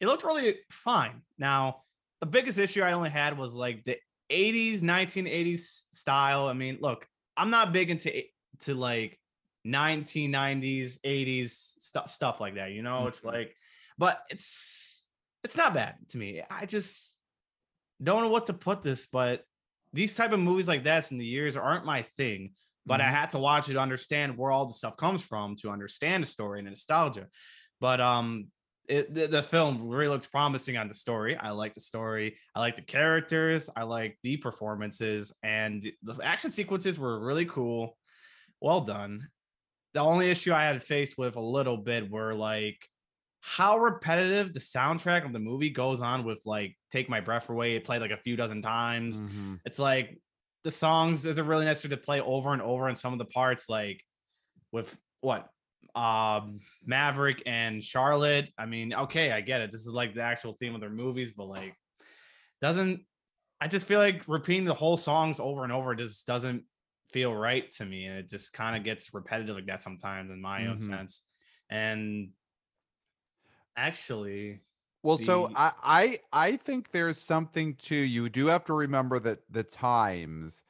it looked really fine. Now, the biggest issue I only had was like the 80s, 1980s style. I mean, look, I'm not big into to like 1990s, 80s stuff, stuff like that. You know, it's Mhm. like, but it's it's not bad to me. I just don't know what to put this, but these type of movies like this in the years aren't my thing. But I Mhm. had to watch it to understand where all the stuff comes from to understand the story and the nostalgia. But um, it, the, the film really looks promising on the story. I like the story. I like the characters. I like the performances, and the action sequences were really cool. Well done. The only issue I had faced with a little bit were like how repetitive the soundtrack of the movie goes on with like "Take My Breath Away." It played like a few dozen times Mhm. it's like the songs isn't really necessary to play over and over in some of the parts like with what um Maverick and Charlotte. I mean, okay, I get it. This is like the actual theme of their movies, but like doesn't I just feel like repeating the whole songs over and over just doesn't feel right to me. And it just kind of gets repetitive like that sometimes in my own Mhm. sense. And actually, Well, so I, I I think there's something to you do have to remember that the times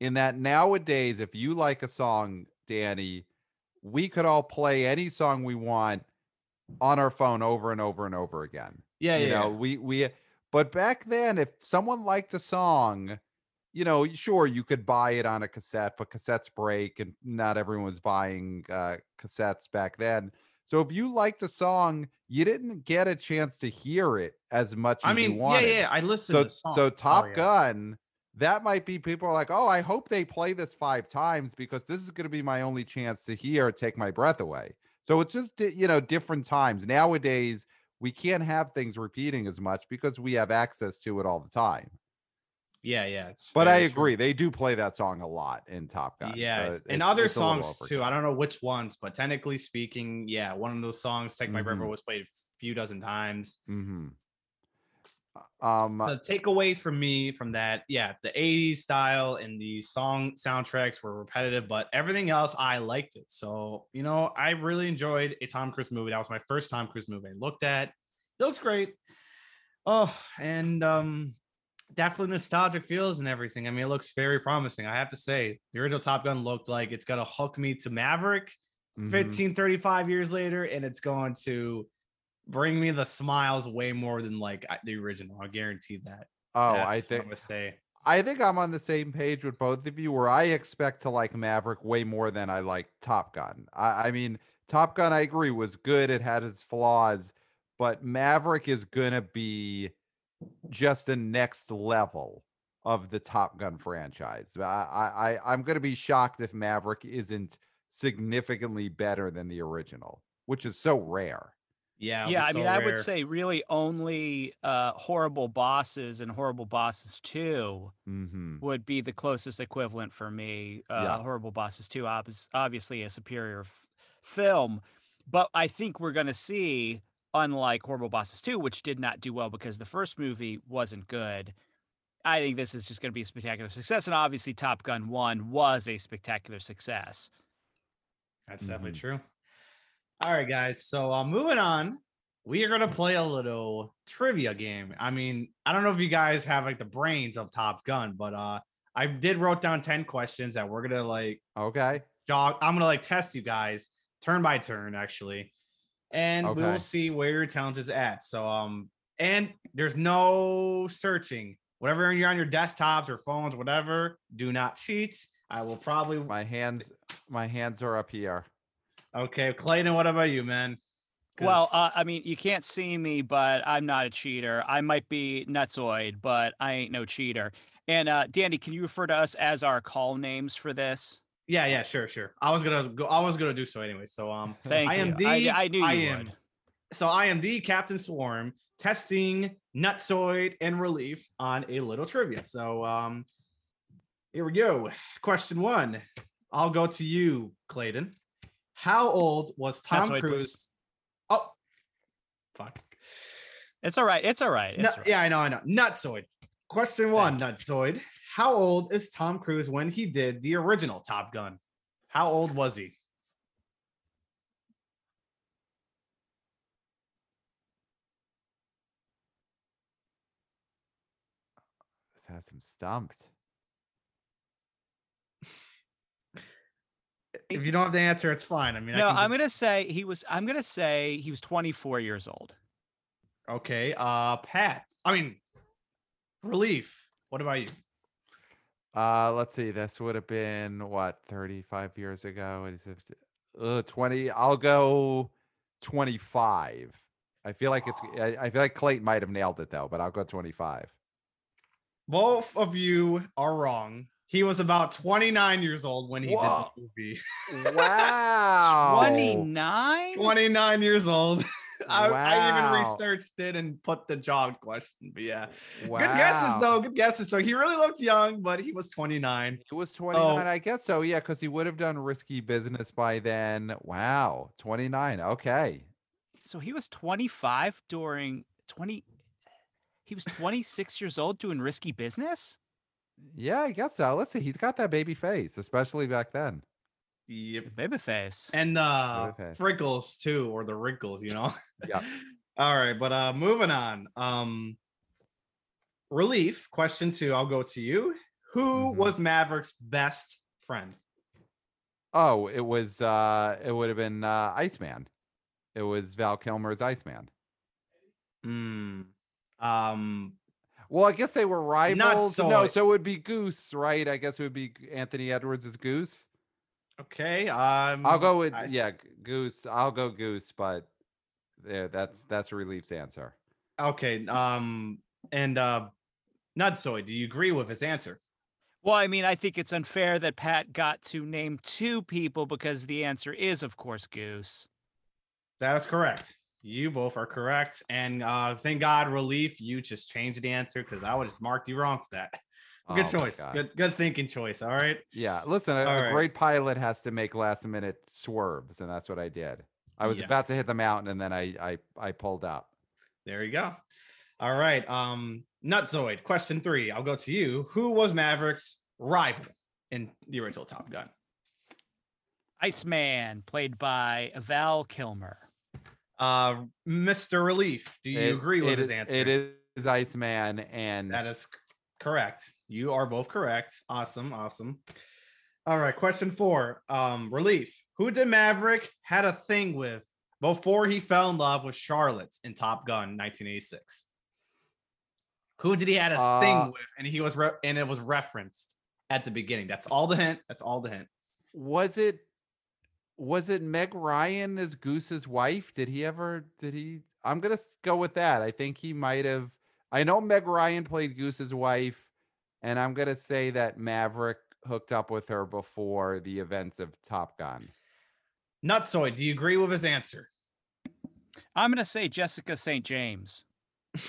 in that nowadays, if you like a song, Danny, we could all play any song we want on our phone over and over and over again. yeah, you yeah, know, we we but back then, if someone liked a song, you know, sure you could buy it on a cassette, but cassettes break and not everyone was buying uh cassettes back then. So if you liked a song, you didn't get a chance to hear it as much as I you mean, yeah, wanted. yeah. I listened So so Oh, Top yeah. Gun, that might be people are like, oh, I hope they play this five times because this is going to be my only chance to hear take my breath away. So it's just you know different times nowadays. We can't have things repeating as much because we have access to it all the time. Yeah, yeah. It's But I very true. agree, they do play that song a lot in Top Gun. so Yeah, it- and other songs too. I don't know which ones, but technically speaking, yeah, one of those songs, "Take My Mhm. Away," was played a few dozen times. Mhm. Um, The takeaways from me from that, yeah, the '80s style and the song soundtracks were repetitive, but everything else I liked it. So you know, I really enjoyed a Tom Cruise movie. That was my first Tom Cruise movie I looked at. It looks great. Oh, and um, definitely nostalgic feels and everything. I mean, it looks very promising. I have to say, the original Top Gun looked like it's gonna hook me to Maverick. mhm. 15 35 years later and it's going to bring me the smiles way more than like the original i guarantee that Oh, That's I think i'm say I think I'm on the same page with both of you where I expect to like Maverick way more than I like Top Gun. I, I mean, Top Gun, I agree, was good. It had its flaws, but Maverick is going to be just the next level of the Top Gun franchise. I, I, I- I'm going to be shocked if Maverick isn't significantly better than the original, which is so rare. yeah yeah, I so mean, I would say really only uh, horrible bosses and horrible bosses two hmm would be the closest equivalent for me. Uh, Yeah. Horrible Bosses 2, obs- obviously a superior f- film, but I think we're going to see, unlike Horrible Bosses 2, which did not do well because the first movie wasn't good. I think this is just going to be a spectacular success, and obviously Top Gun 1 was a spectacular success. that's definitely Mhm. true all right guys so uh moving on we are gonna play a little trivia game i mean i don't know if you guys have like the brains of top gun but uh i did wrote down 10 questions that we're gonna like Okay. dog i'm gonna like test you guys turn by turn actually and we'll see where your talent is at so um and there's no searching whatever you're on your desktops or phones whatever do not cheat i will probably My hands, my hands are up here. okay clayton what about you man Well, uh, I mean, you can't see me, but I'm not a cheater. I might be nutsoid, but I ain't no cheater. And uh, Dandy, can you refer to us as our call names for this? Yeah yeah sure sure i was gonna go i was gonna do so anyway so um Thank I you. am the- I knew you I am- would. so I am the Captain Swarm testing Nutsoid and Relief on a little trivia. So um here we go. Question one. I'll go to you, Clayton. How old was Tom Nutsoid. Cruise? Oh, fuck. It's all right. It's all right. It's No, all right. yeah, I know, I know. Nutsoid. Question one, Nutsoid. How old is Tom Cruise when he did the original Top Gun? How old was he? This has him stumped. If you don't have the answer, it's fine. I mean, No, I can I'm just- gonna say he was. I'm gonna say he was 24 years old. Okay. Uh Pat. I mean relief. What about you? Uh, let's see. This would have been what 35 years ago. Is it uh, 20? I'll go 25. I feel like it's. I, I feel like Clayton might have nailed it though, but I'll go 25. Both of you are wrong. He was about 29 years old when he Whoa. did the movie. Wow. 29. 29 years old. I, I even researched it and put the job question. But yeah, Wow. good guesses though. Good guesses. So he really looked young, but he was 29. He was 29, Oh. I guess so. Yeah, because he would have done risky business by then. Wow, 29. Okay. So he was 25 during 20. He was 26 years old doing risky business. Yeah, I guess so. Let's see. He's got that baby face, especially back then. Yep. Babyface. And uh Babyface. freckles too, or the wrinkles, you know. Yep. All right, but uh moving on. Um relief question two. I'll go to you. Who Mhm. was Maverick's best friend? Oh, it was uh it would have been uh Iceman. It was Val Kilmer's Iceman. Hmm. Um Well, I guess they were rivals. No, Soy. so it would be Goose, right? I guess it would be Anthony Edwards as Goose. Okay. Um I'll go with I- yeah, Goose. I'll go Goose, but there that's that's Relief's answer. Okay. Um and uh Nutsoid, do you agree with his answer? Well, I mean, I think it's unfair that Pat got to name two people because the answer is, of course, Goose. That is correct. You both are correct. And uh thank God, relief, you just changed the answer because I would just marked you wrong for that. Good Oh choice. Good good thinking choice. All right. Yeah, listen, a, a right. great pilot has to make last minute swerves, and that's what I did. I was Yeah. about to hit the mountain, and then I I I pulled up. There you go. All right. Um, Nutsoid, question three. I'll go to you. Who was Maverick's rival in the original Top Gun? Iceman, played by Val Kilmer. Uh, Mr. Relief, do you It- agree with it his answer? It is Iceman, and That is c- correct. You are both correct. Awesome. Awesome. All right. Question four. Um, Relief. Who did Maverick had a thing with before he fell in love with Charlotte in Top Gun 1986? Who did he had a Uh, thing with, and he was re- and it was referenced at the beginning. That's all the hint. That's all the hint. was it was it Meg Ryan as Goose's wife? Did he ever? Did he? I'm gonna go with that. I think he might have. I know Meg Ryan played Goose's wife, and I'm gonna say that Maverick hooked up with her before the events of Top Gun. Nutsoid, do you agree with his answer? I'm going to say Jessica St. James.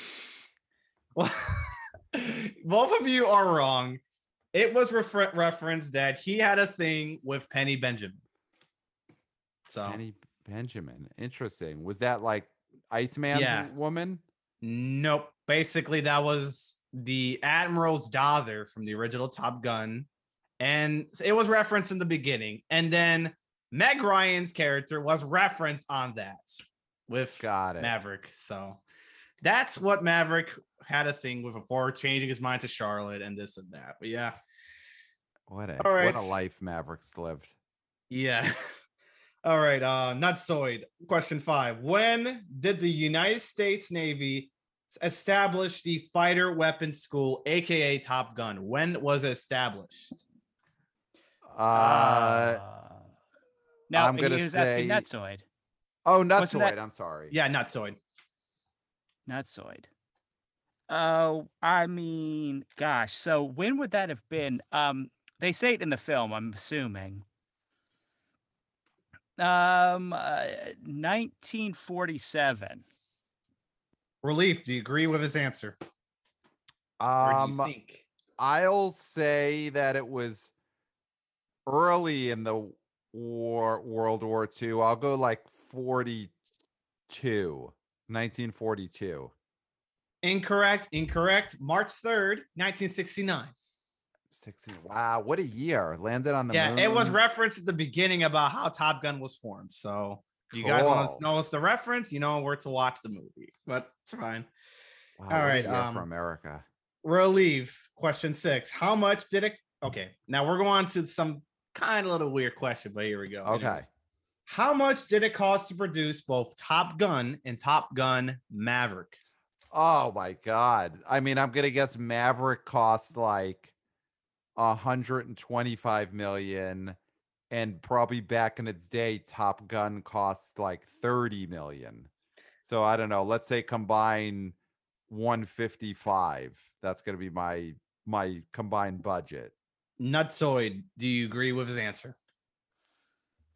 Well, both of you are wrong. It was refer- referenced that he had a thing with Penny Benjamin. So Penny Benjamin. Interesting. Was that like Iceman's Yeah. woman? nope. Basically, that was the Admiral's daughter from the original Top Gun, and it was referenced in the beginning. And then Meg Ryan's character was referenced on that with Got it. Maverick. So that's what Maverick had a thing with before changing his mind to Charlotte and this and that. But yeah, What a what a life Maverick's lived. yeah. All right, uh Nutsoid. Question five. When did the United States Navy establish the fighter weapons school, aka Top Gun? When was it established? Uh now I'm gonna he was asking say- Nutsoid. oh, wasn't Nutsoid. that- I'm sorry. Yeah, Nutsoid. Nutsoid. Oh, I mean, gosh. So when would that have been? Um, they say it in the film. I'm assuming. Um, uh, 1947. Relief. Do you agree with his answer? Um, think? I'll say that it was early in the war, World War II. I'll go like 42, 1942. Incorrect. Incorrect. March 3rd, 1969. 60. Wow, what a year! Landed on the yeah, moon. it was referenced at the beginning about how Top Gun was formed. So you guys want to know it's the reference, you know where to watch the movie. But it's fine. Wow, all right, um, for America. Relief. Question six. How much did it? Okay, now we're going to some kind of little weird question, but here we go. Okay. Anyways. How much did it cost to produce both Top Gun and Top Gun Maverick? Oh my god! I mean, I'm gonna guess Maverick cost like 125 million, and probably back in its day, Top Gun costs like 30 million. So I don't know. Let's say combine 155. That's gonna be my my combined budget. Nutsoid, do you agree with his answer?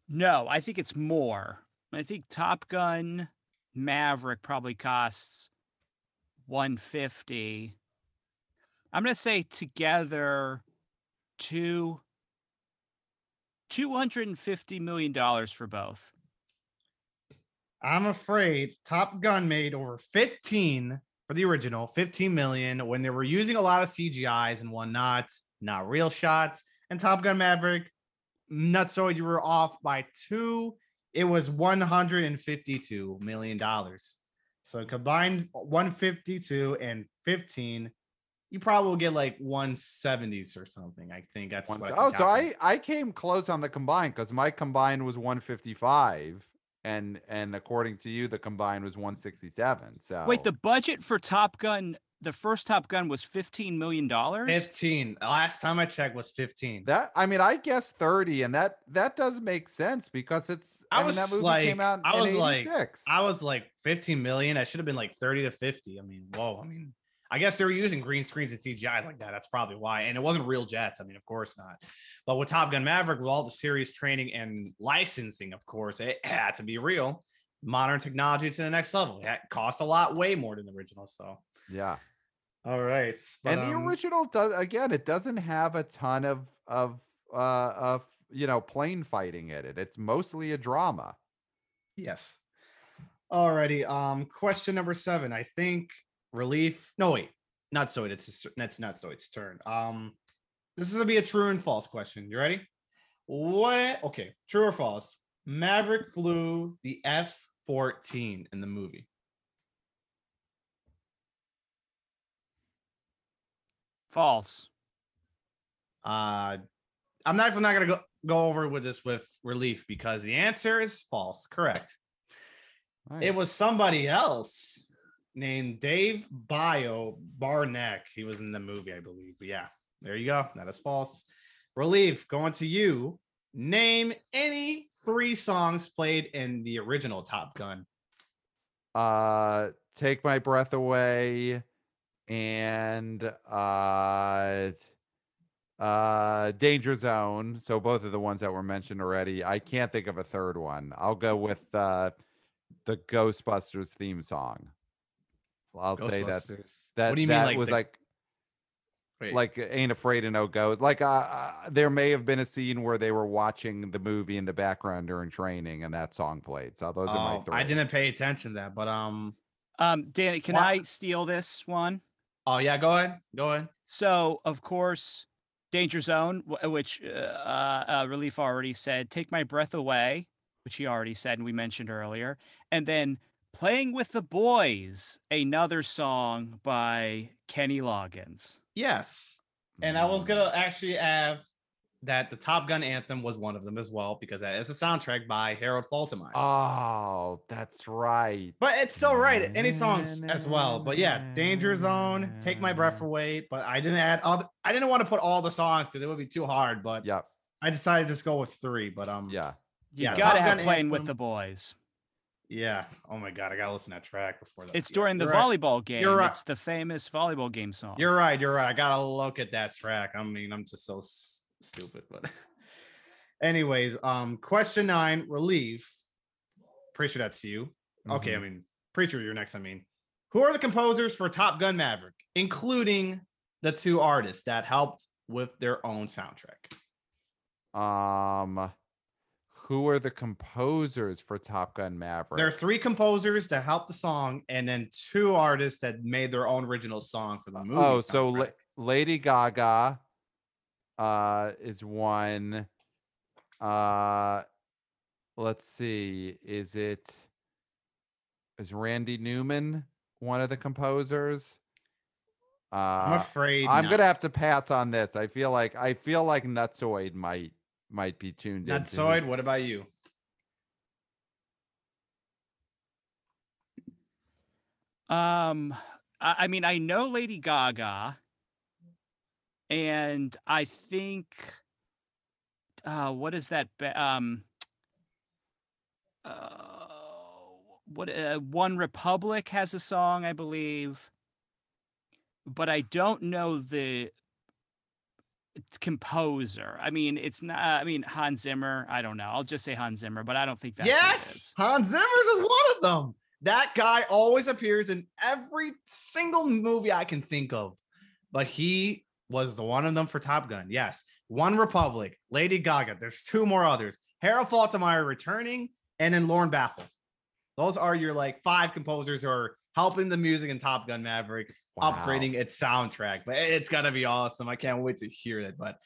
No, I think it's more. I think Top Gun Maverick probably costs 150. I'm gonna say together two 250 million dollars for both. I'm afraid Top Gun made over 15 for the original, 15 million when they were using a lot of CGIs and whatnot, not real shots. And Top Gun Maverick, not so you were off by two. It was 152 million dollars. So combined 152 and 15, you probably will get like 170s or something. I think that's One what I oh, so. I I came close on the combined because my combined was 155, and and according to you, the combined was 167. So Wait, the budget for Top Gun, the first Top Gun was 15 million dollars. 15. Last time I checked was 15. that I mean, I guess 30, and that that does make sense because it's I I, mean that was movie like- came out I in was like- I was like 15 million. I should have been like 30 to 50. I mean, whoa. I mean, I guess they were using green screens and CGIs like that. That's probably why. And it wasn't real jets. I mean, of course not. But with Top Gun Maverick, with all the serious training and licensing, of course, it had to be real. Modern technology to the next level. It cost a lot, way more than the original. So, yeah. all right. and the um, original does again it doesn't have a ton of of uh of you know plane fighting in it it's mostly a drama Yes. Alrighty. Um, question number seven. I think relief. No, wait, Nutsoid. It's that's not Soid's turn. Um, this is gonna be a true and false question. You ready? What? Okay, true or false? Maverick flew the F fourteen in the movie. False. Uh, I'm not. I'm not gonna go go over with this with relief because the answer is false. Correct. It was somebody else named Dave Bio Baranek. He was in the movie, I believe. But yeah, there you go. That is false. Relief, going to you. Name any three songs played in the original Top Gun. uh take my breath away and uh uh danger zone so both of the ones that were mentioned already i can't think of a third one i'll go with uh the ghostbusters theme song i'll say that that what do you that mean? Like was the- like wait, like ain't afraid of no ghost like uh, uh there may have been a scene where they were watching the movie in the background during training and that song played so those are my three. I didn't pay attention to that, but um, Um, Danny, can Wha- I steal this one? oh yeah, go ahead, go ahead. So, of course, Danger Zone, which uh, uh, uh, Relief already said, Take My Breath Away, which he already said and we mentioned earlier. And then Playing with the Boys, another song by Kenny Loggins. Yes, and I was Mm. gonna actually have that the Top Gun anthem was one of them as well because that is a soundtrack by Harold Faltermeyer. Oh, that's right. But it's still right. Any songs as well. But yeah, Danger Zone, Take My Breath Away. But I didn't add all. The, I didn't want to put all the songs because it would be too hard. But yeah, I decided to just go with three. But um, Yeah. You Yeah, gotta Top have Gun Playing with the Boys. Yeah. Oh my god, I gotta listen to that track before that. It's Yeah, during the you're right. volleyball game. You're right. It's the famous volleyball game song. You're right. You're right. I gotta look at that track. I mean, I'm just so s- stupid. But, anyways, um, question nine, relief. Pretty sure that's you. Okay, I Mhm. mean, pretty sure you're next. I mean, who are the composers for Top Gun Maverick, including the two artists that helped with their own soundtrack? Um, who are the composers for Top Gun Maverick? There are three composers to help the song, and then two artists that made their own original song for the movie. oh, so La- Lady Gaga uh is one. Uh let's see. Is it is Randy Newman one of the composers? I'm Uh afraid I'm not. gonna have to pass on this. I feel like I feel like Nutsoid might might be tuned in. Nutsoid, what about you? Um, I, I mean, I know Lady Gaga, and I think, uh, what is that? ba- Um, uh, what? Uh, One Republic has a song, I believe, but I don't know the composer. I mean, it's not. I mean, Hans Zimmer. I don't know. I'll just say Hans Zimmer, but I don't think that. yes. Hans Zimmer's is one of them. That guy always appears in every single movie I can think of, but he was the one of them for Top Gun. Yes, One Republic, Lady Gaga. There's two more others. Harold Faltermeyer returning, and then Lorne Balfe. Those are your like five composers who are helping the music in Top Gun Maverick, Wow. upgrading its soundtrack. But it's gonna be awesome. I can't wait to hear it. But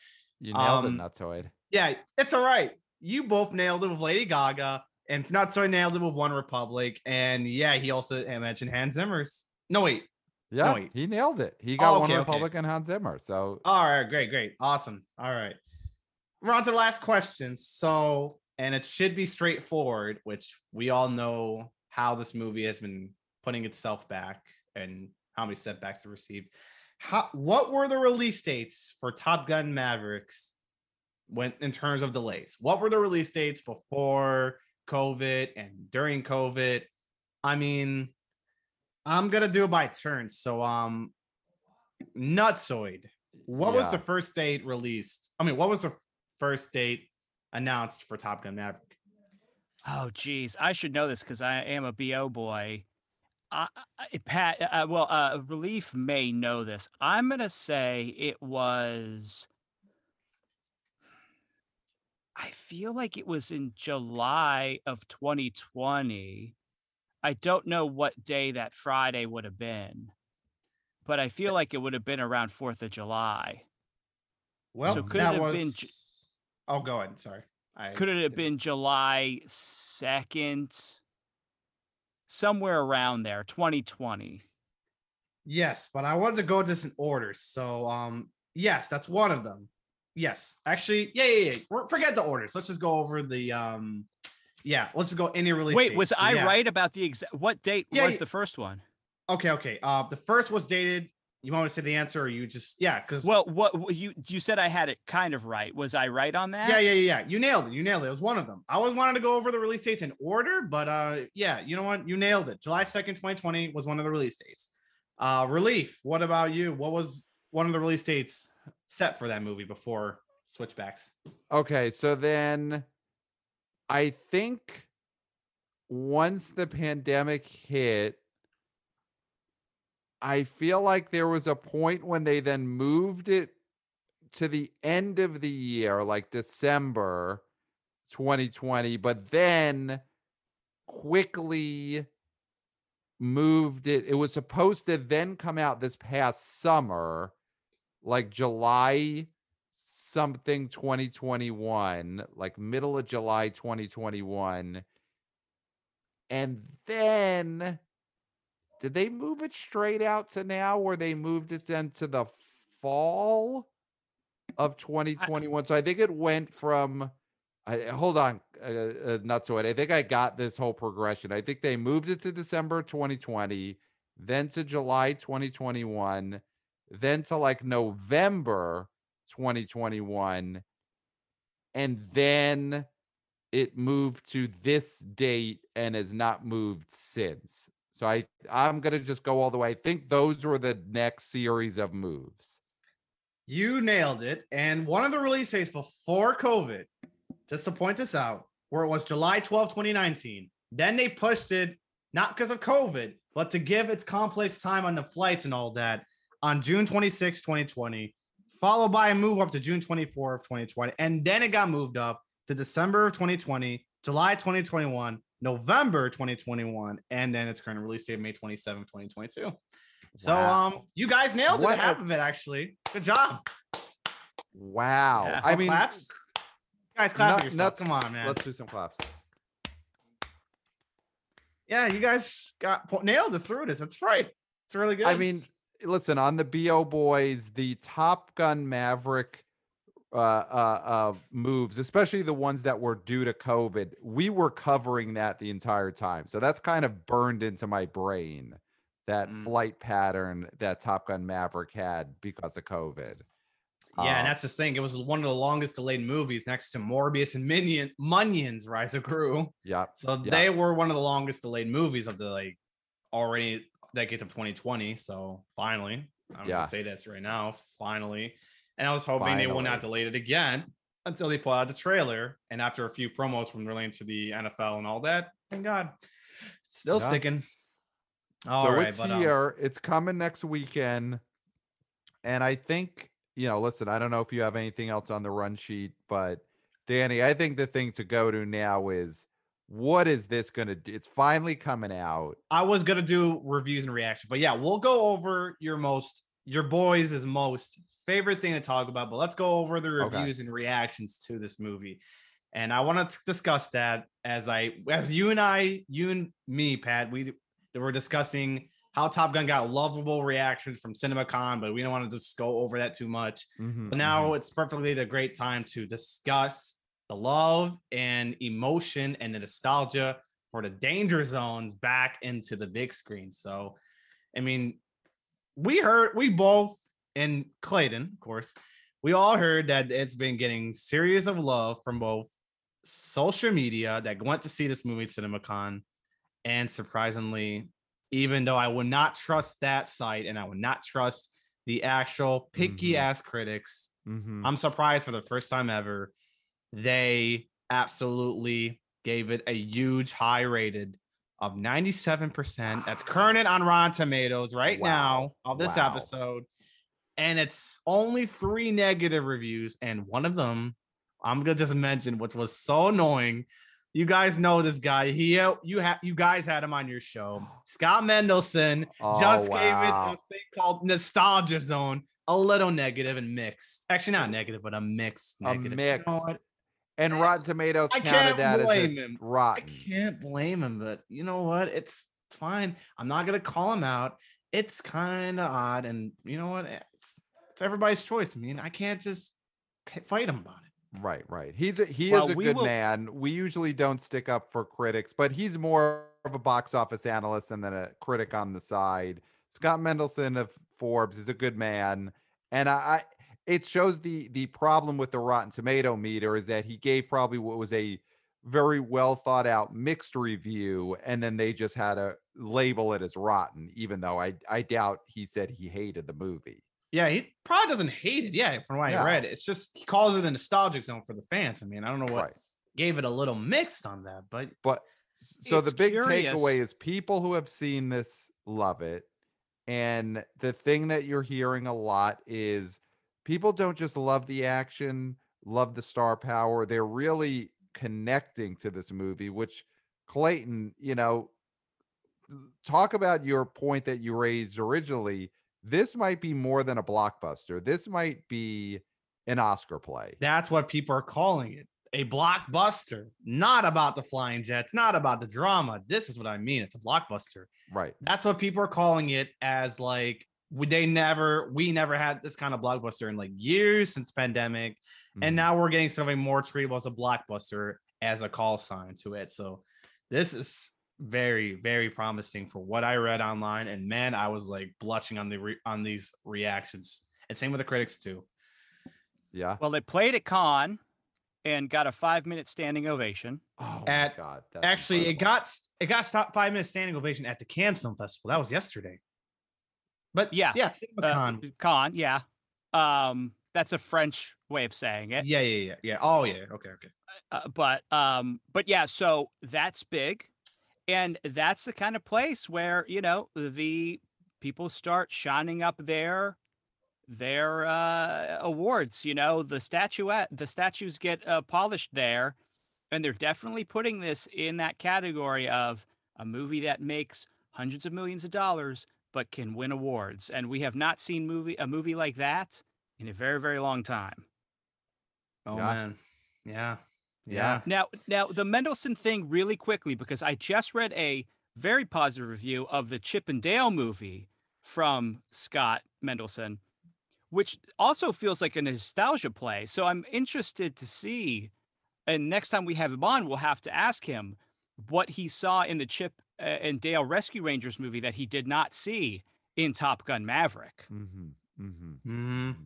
You nailed Um, it, Nutsoid. yeah, it's all right. You both nailed it with Lady Gaga, and not so nailed it with One Republic. And yeah, he also mentioned Hans Zimmer's. No, wait. Yeah, no, wait. he nailed it. He got Oh, one okay, okay. Republic and Hans Zimmer. So All right, great, great, awesome. All right, we're on to the last question. So, and it should be straightforward, which we all know how this movie has been putting itself back and how many setbacks it received. How, what were the release dates for Top Gun Mavericks when in terms of delays? What were the release dates before COVID and during COVID? I mean, I'm gonna do it by turns. So, um, Nutsoid. What was the first date released? I mean, what was the first date announced for Top Gun Maverick? Oh, geez, I should know this because I am a bo boy. I, I, Pat, uh, well, uh, Relief may know this. I'm gonna say it was. I feel like it was in July of 2020. I don't know what day that Friday would have been, but I feel like it would have been around Fourth of July. Well, So could that it have was. been Ju- oh, go ahead. Sorry. I Could it have didn't- been July 2nd? Somewhere around there, 2020. Yes, but I wanted to go just in order. So, um, yes, that's one of them. Yes, actually, yeah, yeah, yeah. Forget the orders. Let's just go over the um. Yeah, let's just go any release. Wait, was. I Yeah. right about the exact what date Yeah, was yeah. the first one? Okay, okay. Uh, the first was dated. You want me to say the answer, or you just yeah? Because Well, what you you said I had it kind of right. Was I right on that? Yeah, yeah, yeah, yeah. You nailed it. You nailed it. It was one of them. I always wanted to go over the release dates in order, but uh yeah, you know what? You nailed it. July 2nd, 2020 was one of the release dates. Uh Relief, what about you? What was one of the release dates set for that movie before switchbacks? Okay, so then I think once the pandemic hit, I feel like there was a point when they then moved it to the end of the year, like December 2020, but then quickly moved it. It was supposed to then come out this past summer, like July something 2021, like middle of July 2021. And then did they move it straight out to now where they moved it then to the fall of 2021? So I think it went from I hold on, uh, uh, not so. I think I got this whole progression. I think they moved it to December 2020, then to July 2021, then to like November 2021, and then it moved to this date and has not moved since. So I I'm gonna just go all the way. I think those were the next series of moves. You nailed it. And one of the release dates before COVID, just to point this out, where it was July 12, 2019. Then they pushed it, not because of COVID, but to give its complex time on the flights and all that, on June 26, 2020, followed by a move up to June 24 of 2020. And then it got moved up to December of 2020, July 2021, November 2021, and then its current release date, May 27, 2022. So um you guys nailed it What a- half of it actually. Good job. Wow. Yeah. I mean, claps. guys clap yourself. Come on, man. let's do some claps. Yeah, you guys got nailed it through this. That's right. It's really good. I mean, listen, on the BO boys, the Top Gun Maverick uh, uh, uh, moves, especially the ones that were due to COVID, we were covering that the entire time. So that's kind of burned into my brain that Mm. flight pattern that Top Gun Maverick had because of COVID. yeah, and that's the thing. It was one of the longest delayed movies next to Morbius and Minion Munion's Rise of Gru. Yeah. So Yeah. they were one of the longest delayed movies of the like already decades of 2020. So finally, I'm Yeah. gonna say this right now. Finally. And I was hoping they will not Finally. delay it again until they pull out the trailer. And after a few promos from relating to the NFL and all that, thank God. Still Yeah. sticking. All so right, it's but, um, here. it's coming next weekend. And I think, you know, listen, I don't know if you have anything else on the run sheet, but Danny, I think the thing to go to now is what is this going to do? It's finally coming out. I was gonna do reviews and reactions, but yeah, we'll go over your most your boys' is most favorite thing to talk about. But let's go over the Okay. reviews and reactions to this movie. And I want to discuss that as I as you and I, you and me, Pat, we were discussing how Top Gun got lovable reactions from CinemaCon, but we don't want to just go over that too much. Mhm, But now it's perfectly the great time to discuss the love and emotion and the nostalgia for the danger zones back into the big screen. So, I mean, we heard, we both, and Clayton, of course, we all heard that it's been getting series of love from both social media that went to see this movie at CinemaCon, and surprisingly, even though I would not trust that site and I would not trust the actual picky Mhm. ass critics, mhm. I'm surprised for the first time ever, they absolutely gave it a huge high rated of 97%. That's current on Rotten Tomatoes right now Wow. of this Wow. episode. And it's only three negative reviews, and one of them I'm gonna just mention, which was so annoying. You guys know this guy. He uh, you have you guys had him on your show. Scott Mendelson just Oh, gave it a thing called nostalgia zone, a little negative and mixed. Actually, not negative, but a mixed a negative. You mix. know? And Rotten Tomatoes I counted that as blame a him. I can't blame him, but you know what? It's it's fine. I'm not gonna call him out. It's kind of odd, and you know what? It's it's everybody's choice. I mean, I can't just fight him about it. Right, right. He's a, he Well, is a good will- man. We usually don't stick up for critics, but he's more of a box office analyst and then a critic on the side. Scott Mendelson of Forbes is a good man, and I, I it shows the the problem with the Rotten Tomato meter is that he gave probably what was a very well thought out mixed review, and then they just had to label it as rotten, even though I I doubt he said he hated the movie. Yeah, he probably doesn't hate it. Yeah, from what Yeah. I read, it's just he calls it a nostalgic zone for the fans. I mean, I don't know what Right. gave it a little mixed on that, but But so the big curious. takeaway is people who have seen this love it. And the thing that you're hearing a lot is people don't just love the action, love the star power. They're really connecting to this movie, which Clayton, you know, talk about your point that you raised originally. This might be more than a blockbuster. This might be an Oscar play. that's what people are calling it. A blockbuster, not about the flying jets, not about the drama. This is what I mean. It's a blockbuster. Right. That's what people are calling it as like they never we never had this kind of blockbuster in like years since pandemic. And Mhm. now we're getting something more treatable as a blockbuster as a call sign to it. So this is very, very promising for what I read online. And man, I was like blushing on the re- on these reactions. And same with the critics too. yeah. Well, they played at Con and got a five minute standing ovation. Oh At- my god. that's Actually, it got it got stopped five minutes standing ovation at the Cannes Film Festival. That was yesterday. But Yeah, yeah, Uh, Con, yeah. Um, that's a French way of saying it. yeah, yeah, yeah, yeah. Oh yeah. Okay, okay. Uh, but um, but yeah, so that's big, and that's the kind of place where you know the people start shining up their their uh, awards. You know, the statuette, the statues get uh, polished there, and they're definitely putting this in that category of a movie that makes hundreds of millions of dollars but can win awards. And we have not seen movie a movie like that in a very very long time. Oh Yeah. man. Yeah. Yeah. Yeah. Now, now the Mendelson thing, really quickly, because I just read a very positive review of the Chip and Dale movie from Scott Mendelson, which also feels like a nostalgia play. So I'm interested to see, and next time we have him on, we'll have to ask him what he saw in the Chip and Dale Rescue Rangers movie that he did not see in Top Gun Maverick. Mm-hmm. Mm-hmm. Mm.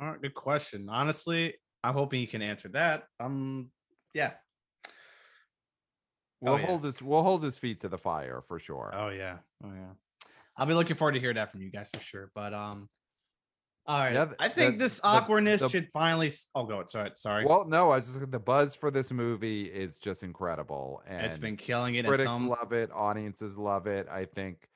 All right, good question. Honestly, I'm hoping you can answer that. Um, yeah. We'll Oh, yeah. hold his we'll hold his feet to the fire for sure. Oh yeah. Oh yeah. I'll be looking forward to hear that from you guys for sure. But um, All right. Yeah, I think the- this awkwardness the- should finally. Oh, go. Sorry. Sorry. Well, no, I just the buzz for this movie is just incredible, and it's been killing it. Critics some, love it, audiences love it. I think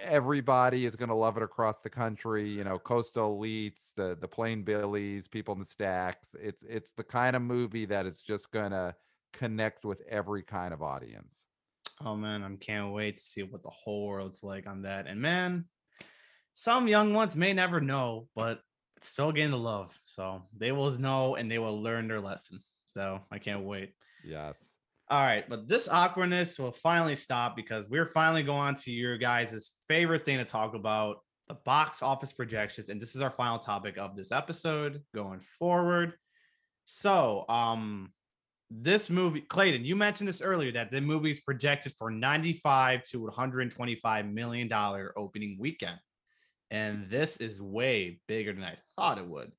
everybody is going to love it across the country. You know, coastal elites, the the plain billies, people in the stacks. It's it's the kind of movie that is just going to connect with every kind of audience. Oh man, I can't wait to see what the whole world's like on that. And man, some young ones may never know, but it's still getting the love. So they will know and they will learn their lesson. So I can't wait. Yes. All right, but this awkwardness will finally stop because we're finally going to your guys' favorite thing to talk about the box office projections. And this is our final topic of this episode going forward. So, um, this movie, Clayton, you mentioned this earlier that the movie is projected for 95 to 125 million dollar opening weekend. And this is way bigger than I thought it would.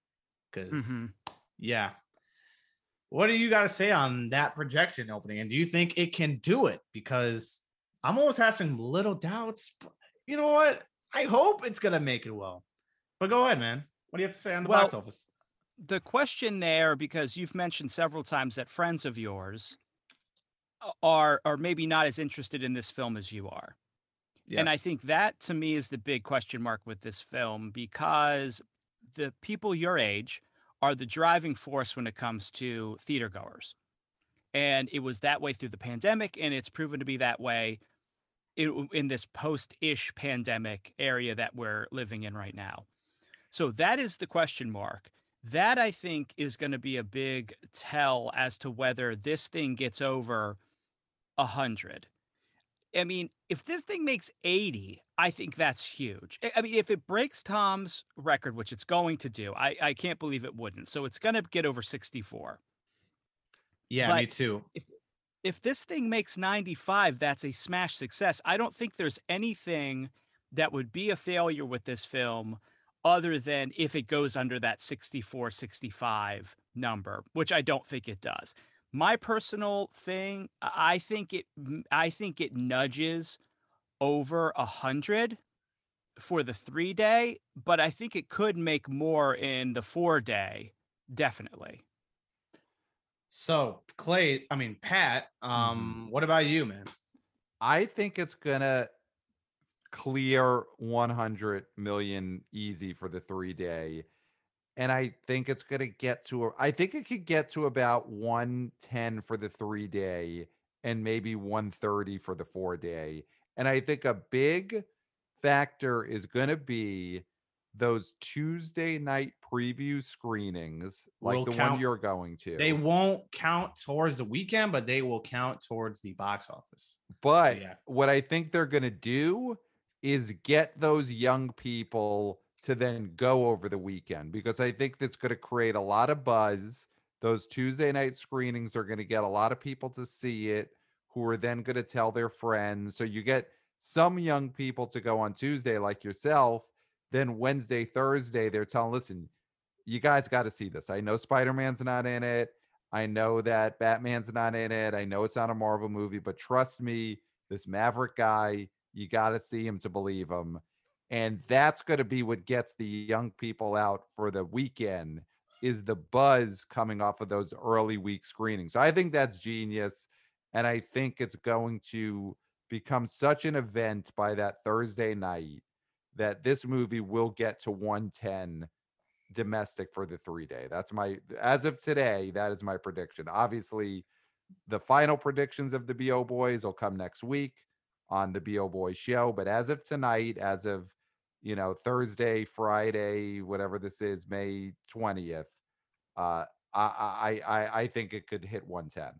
Because Mhm. yeah. What do you got to say on that projection opening? And do you think it can do it? Because I'm always having little doubts. But you know what? I hope it's gonna make it well. But go ahead, man. What do you have to say on the box office? the question there because you've mentioned several times that friends of yours are are maybe not as interested in this film as you are. And I think that to me is the big question mark with this film because the people your age are the driving force when it comes to theater goers. And it was that way through the pandemic, and it's proven to be that way in, in this post ish pandemic area that we're living in right now. So that is the question mark. That I think is going to be a big tell as to whether this thing gets over a hundred. I mean, if this thing makes 80, I think that's huge. I- mean, if it breaks Tom's record, which it's going to do, I, I can't believe it wouldn't. So it's going to get over 64. yeah, me but- too. If this thing makes 95, that's a smash success. I don't think there's anything that would be a failure with this film other than if it goes under that 64, 65 number, which I don't think it does. My personal thing, I I think it m- I think it nudges over a hundred for the three day, but I think it could make more in the four day, definitely. So Clay, I mean Pat, um, what about you, man? I think it's gonna clear 100 million easy for the three day. And I think it's gonna get to a- I think it could get to about 110 for the three day and maybe 130 for the four day. And I think a big factor is gonna be those Tuesday night preview screenings, like Will the count- one you're going to. They won't count towards the weekend, but they will count towards the box office. But yeah. what I think they're going to do is get those young people to then go over the weekend because I think that's going to create a lot of buzz. Those Tuesday night screenings are going to get a lot of people to see it who are then going to tell their friends. So you get some young people to go on Tuesday, like yourself. Then Wednesday, Thursday, they're telling, listen, you guys got to see this. I know Spider Man's not in it. I know that Batman's not in it. I know it's not a Marvel movie, but trust me, this Maverick guy, you got to see him to believe him. And that's going to be what gets the young people out for the weekend is the buzz coming off of those early week screenings. So I think that's genius. And I think it's going to become such an event by that Thursday night that this movie will get to 110 domestic for the three day. That's my as of today, that is my prediction. Obviously, the final predictions of the BO boys will come next week on the BO boys show. But as of tonight, as of you know, Thursday, Friday, whatever this is, May 20th, uh I I I think it could hit 110.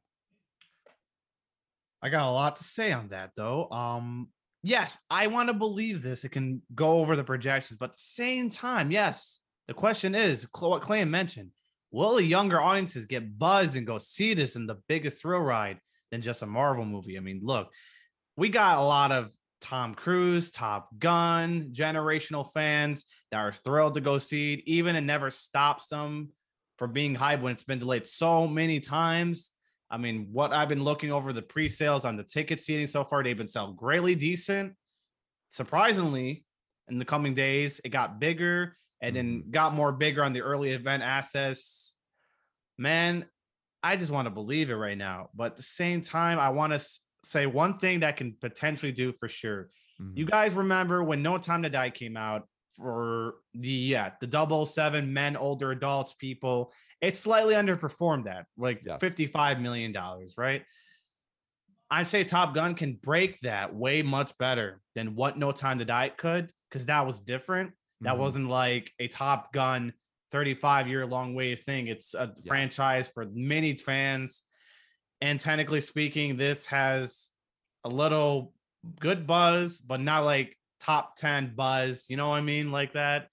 I got a lot to say on that though. Um, yes, I want to believe this. It can go over the projections, but at the same time, yes, the question is what Clay mentioned. Will the younger audiences get buzzed and go see this in the biggest thrill ride than just a Marvel movie? I mean, look, we got a lot of Tom Cruise, Top Gun, generational fans that are thrilled to go see it, even it never stops them from being hyped when it's been delayed so many times. I mean, what I've been looking over the pre-sales on the ticket seating so far, they've been selling greatly decent. Surprisingly, in the coming days, it got bigger. and then mm-hmm. got more bigger on the early event access. Man, I just want to believe it right now. But at the same time, I want to say one thing that can potentially do for sure. You Mhm. guys remember when No Time to Die came out for the yeah, the double seven men, older adults, people. It slightly underperformed that, like Yes. $55 million, right? I say Top Gun can break that way much better than what No Time to Die could, because that was different. That Mhm. wasn't like a Top Gun 35 year long wave thing. It's a Yes. franchise for many fans. And technically speaking, this has a little good buzz, but not like top 10 buzz. You know what I mean? Like that.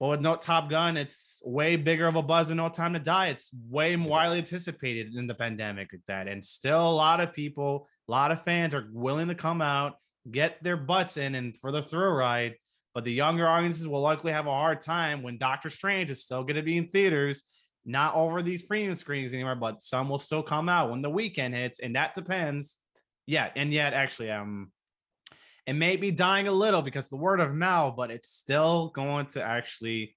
But with no Top Gun, it's way bigger of a buzz than No Time to Die. It's way more widely anticipated in the pandemic like that. And still a lot of people, a lot of fans are willing to come out, get their butts in and for the thrill ride. But the younger audiences will likely have a hard time when Doctor Strange is still going to be in theaters, not over these premium screens anymore, but some will still come out when the weekend hits, and that depends. Yeah, and yet actually, um, it may be dying a little because the word of mouth, but it's still going to actually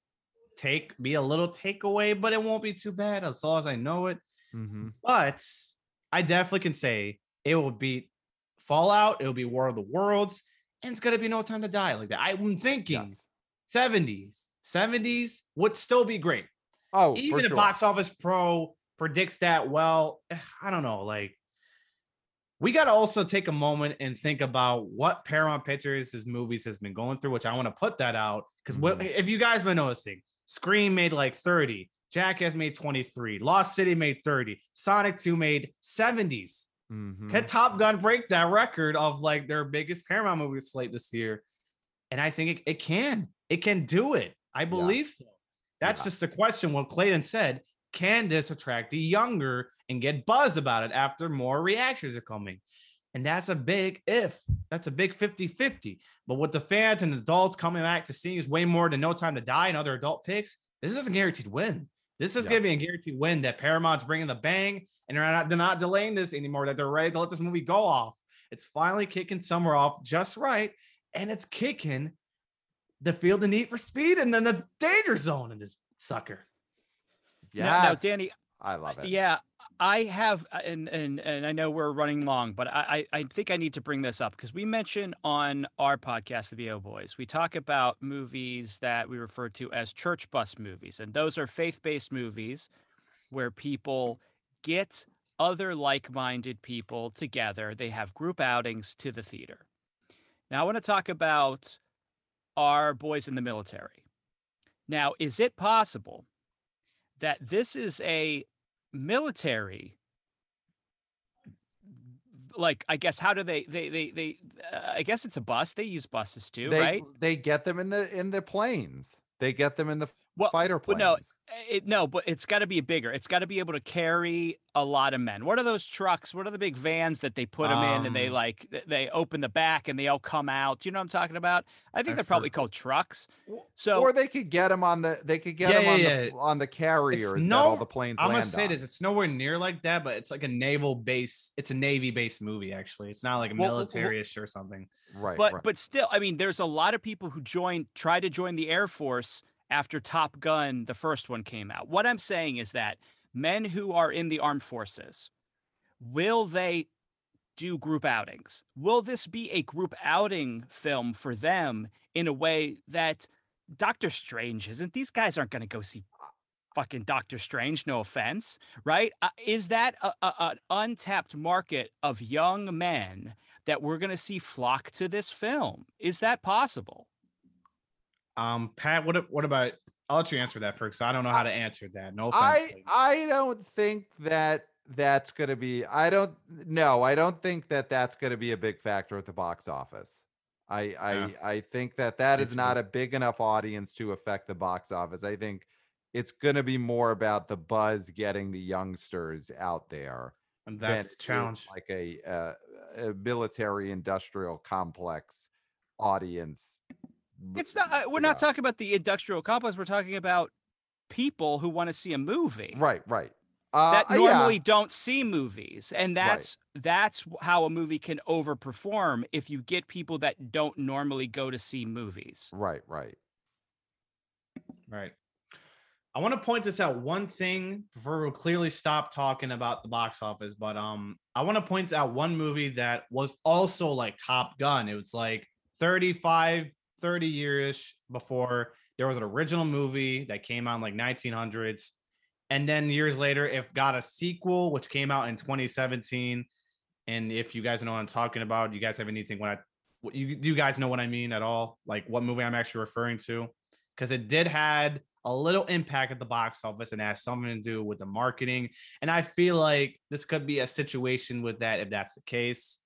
take be a little takeaway, but it won't be too bad as long as I know it. Mhm. But I definitely can say it will beat Fallout, it will be War of the Worlds, and it's gonna be no time to die like that. I'm thinking Yes. 70s, 70s would still be great. Oh, Even if sure. Box Office Pro predicts that well, eh, I don't know. Like, we got to also take a moment and think about what Paramount Pictures' his movies has been going through, which I want to put that out because Mhm. if you guys been noticing, Scream made like 30, Jackass made 23, Lost City made 30, Sonic 2 made 70s. Mhm. Can Top Gun break that record of like their biggest Paramount movie slate this year? And I think it, it can. It can do it. I believe so. That's Yeah. just the question. What Clayton said can this attract the younger and get buzz about it after more reactions are coming? And that's a big if. That's a big 50 50. But with the fans and adults coming back to seeing is way more than No Time to Die and other adult picks, this is a guaranteed win. This is going to be a guaranteed win that Paramount's bringing the bang and they're not, they're not delaying this anymore, that they're ready to let this movie go off. It's finally kicking somewhere off just right. And it's kicking the field of need for speed and then the danger zone in this sucker. Yeah. Now, now, Danny, I love it. Yeah, I have, uh, and and and I know we're running long, but I I I think I need to bring this up because we mentioned on our podcast, the BO Boys, we talk about movies that we refer to as church bus movies, and those are faith-based movies where people get other like-minded people together. They have group outings to the theater. Now, I want to talk about our boys in the military. Now, is it possible that this is a military like i guess how do they they they, they uh, i guess it's a bus they use buses too they right they get them in the in the planes. They get them in the well fighter but planes. no, it, no but it's got to be bigger it's got to be able to carry a lot of men what are those trucks what are the big vans that they put them in and they Um, like they open the back and they all come out do you know what i'm talking about i think I they're probably called trucks so or they could get them on the they could get Yeah, them on yeah, the yeah. f- on the carriers that all the planes I'm gonna say on. this. It's nowhere near like that, but it's like a naval base. It's a navy based movie, actually. It's not like a Well, well, well- military-ish or something. Right, but right. but still i mean there's a lot of people who join try to join the air force after top gun the first one came out what i'm saying is that men who are in the armed forces will they do group outings will this be a group outing film for them in a way that doctor strange isn't these guys aren't going to go see fucking doctor strange no offense right uh, is that a, a, an untapped market of young men that we're going to see flock to this film. Is that possible? Um, Pat, what what about? I'll let you answer that first. I don't know how to answer that. No offense. I. I don't think that that's going to be I don't no, I don't think that that's going to be a big factor at the box office. I I Yeah. I think that that is not a big enough audience to affect the box office. I think it's going to be more about the buzz getting the youngsters out there. and that's the challenge. Like a, uh, a military industrial complex audience. It's not. Uh, we're Yeah. not talking about the industrial complex. We're talking about people who want to see a movie Right, right. Uh, that yeah. normally don't see movies, and that's that's how a movie can overperform if you get people that don't normally go to see movies. Right, right. Right. I want to point this out one thing before we'll clearly stop talking about the box office, but um, I want to point out one movie that was also like Top Gun. It was like 35, 30 years before there was an original movie that came out in like 1900s. And then years later, it got a sequel, which came out in 2017. And if you guys know what I'm talking about, you guys have anything when I, you do you guys know what I mean at all? Like what movie I'm actually referring to? Because it did had a little impact at the box office and has something to do with the marketing. And I feel like this could be a situation with that if that's the case.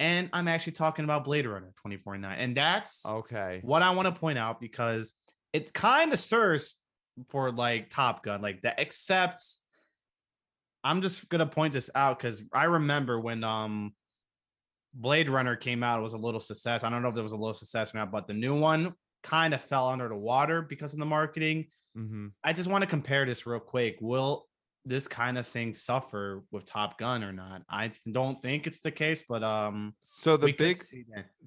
And I'm actually talking about Blade Runner 2049. And that's Okay. what I want to point out because it kind of serves for like Top Gun, like that, except I'm just gonna point this out because I remember when um Blade Runner came out, it was a little success. I don't know if there was a little success or not, but the new one kind of fell under the water because of the marketing. hmm I just want to compare this real quick. Will this kind of thing suffer with Top Gun or not? I don't think it's the case, but um, So the big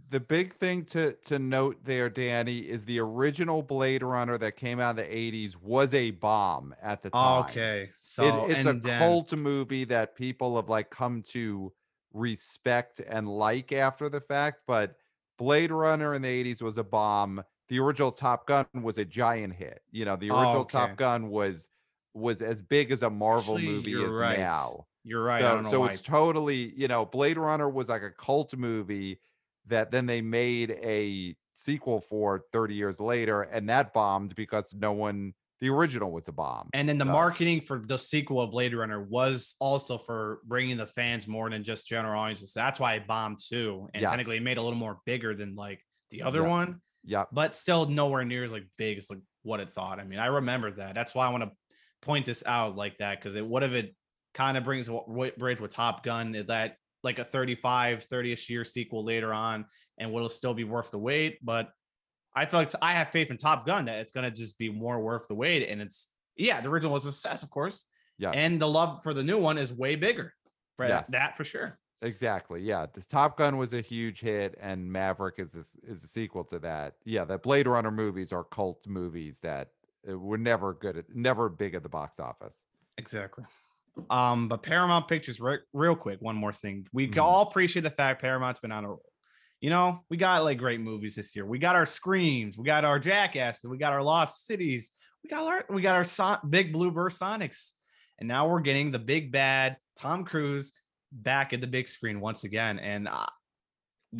the big thing to to note there, Danny, is the original Blade Runner that came out in the 80s was a bomb at the time. Okay, so It, it's a then- cult movie that people have like come to respect and like after the fact, but Blade Runner in the 80s was a bomb. The original Top Gun was a giant hit. You know, the Oh, original okay. Top Gun was was as big as a Marvel Actually, movie is right. now. You're right. So, so it's totally, you know, Blade Runner was like a cult movie that then they made a sequel for 30 years later, and that bombed because no one, the original was a bomb. And then the marketing for the sequel of Blade Runner was also for bringing the fans more than just general audiences. That's why it bombed too. And technically, it made it a little more bigger than like the other Yeah. one, Yeah. but still nowhere near as like big as like what it thought. I mean, I remember that. That's why I want to point this out like that because it what if it kind of brings a bridge with Top Gun is that like a 35, 30ish year sequel later on, and will still be worth the wait? But I feel like I have faith in Top Gun that it's gonna just be more worth the wait. And it's yeah, the original was a success, of course. Yeah, And the love for the new one is way bigger. For Yes. that for sure. Exactly. Yeah. This Top Gun was a huge hit, and Maverick is a, is a sequel to that. Yeah. The Blade Runner movies are cult movies that were never good at, never big at the box office. Exactly. Um, but Paramount Pictures, re- real quick, one more thing. We can Mhm. all appreciate the fact Paramount's been on a roll. You know, we got like great movies this year. We got our Screams, we got our Jackasses, we got our Lost Cities, we got our we got our Son- Big Blue Burst Sonics, and now we're getting the big bad Tom Cruise back at the big screen once again. And uh,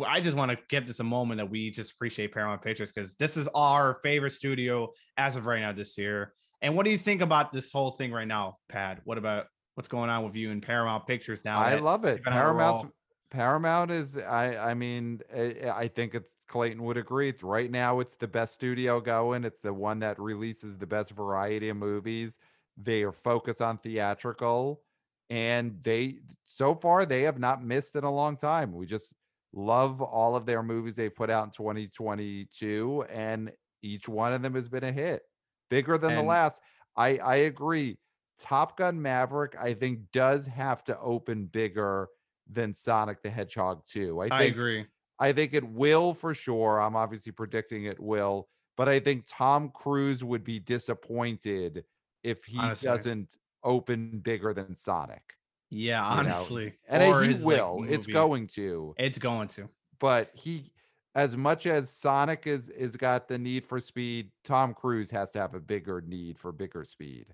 I just want to give this a moment that we just appreciate Paramount Pictures because this is our favorite studio as of right now this year. And what do you think about this whole thing right now, Pat? What about what's going on with you and Paramount Pictures now? I love it. they've been on a Paramount's? Paramount is I I mean I, I think it's Clayton would agree. It's right now it's the best studio going. It's the one that releases the best variety of movies. They are focused on theatrical and they so far they have not missed in a long time. We just love all of their movies they put out in 2022 and each one of them has been a hit. Bigger than the last. I I agree. Top Gun Maverick I think does have to open bigger than Sonic the Hedgehog 2. I think I agree. I think it will for sure. I'm obviously predicting it will, but I think Tom Cruise would be disappointed if he Honestly. doesn't open bigger than Sonic. Yeah, you know? honestly, and Or he his, like, will. it's going to. It's going to. But he, as much as Sonic is is got the need for speed, Tom Cruise has to have a bigger need for bigger speed.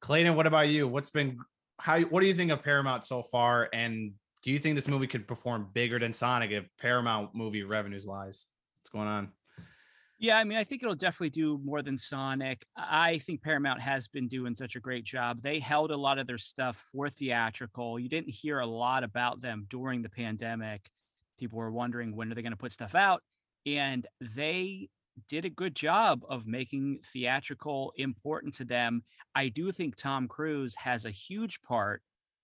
Clayton, what about you? What's been how? What do you think of Paramount so far? And do you think this movie could perform bigger than Sonic if Paramount movie revenues wise? What's going on? Yeah, I mean, I think it'll definitely do more than Sonic. I think Paramount has been doing such a great job. They held a lot of their stuff for theatrical. You didn't hear a lot about them during the pandemic. People were wondering when are they going to put stuff out, and they did a good job of making theatrical important to them. I do think Tom Cruise has a huge part